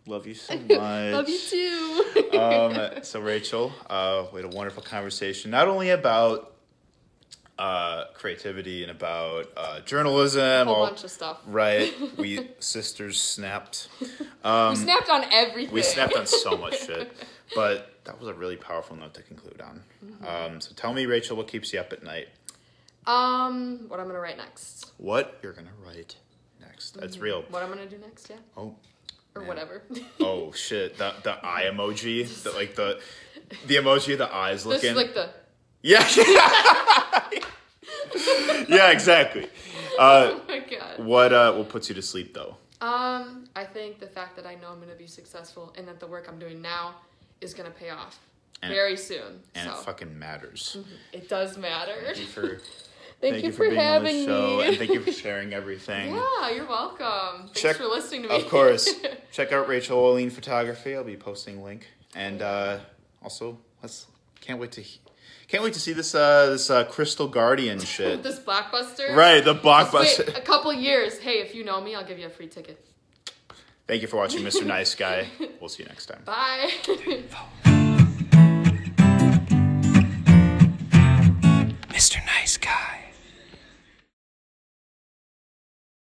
Speaker 1: Love you so much.
Speaker 2: love you too.
Speaker 1: um, so Rachel, uh, we had a wonderful conversation, not only about uh, creativity and about uh, journalism,
Speaker 2: whole
Speaker 1: all-
Speaker 2: bunch of stuff.
Speaker 1: right? We sisters snapped.
Speaker 2: we snapped on everything.
Speaker 1: Um, We snapped on so much shit, but that was a really powerful note to conclude on.
Speaker 2: Mm-hmm.
Speaker 1: Um, so tell me, Rachel, what keeps you up at night?
Speaker 2: Um, what I'm gonna write next.
Speaker 1: What you're gonna write next? That's real.
Speaker 2: What I'm gonna do next, yeah,
Speaker 1: Oh,
Speaker 2: or
Speaker 1: Man.
Speaker 2: whatever.
Speaker 1: oh shit! The the eye emoji, the, like the the emoji, of the eyes looking.
Speaker 2: this is like the.
Speaker 1: Yeah. yeah, exactly. Uh,
Speaker 2: Oh my god.
Speaker 1: what uh, what puts you to sleep though?
Speaker 2: Um, I think the fact that I know I'm gonna be successful and that the work I'm doing now is gonna pay off
Speaker 1: And-
Speaker 2: very soon.
Speaker 1: And
Speaker 2: so
Speaker 1: it fucking matters.
Speaker 2: it does matter.
Speaker 1: Thank you for
Speaker 2: Thank, you, for,
Speaker 1: being on
Speaker 2: having
Speaker 1: the show
Speaker 2: me.
Speaker 1: and thank you for sharing everything.
Speaker 2: yeah, you're welcome. Thanks
Speaker 1: Check-
Speaker 2: for listening to me.
Speaker 1: Of course. Check out Rachel Oline Photography. I'll be posting link. And uh, also, let's can't wait to can't wait to see this uh, this uh, Crystal Guardian shit.
Speaker 2: this blockbuster.
Speaker 1: right, the blockbuster.
Speaker 2: Wait,
Speaker 1: blockbuster.
Speaker 2: a couple years. Hey, if you know me, I'll give you a free ticket.
Speaker 1: Thank you for watching, Mr. Nice Guy. We'll see you next time.
Speaker 2: Bye.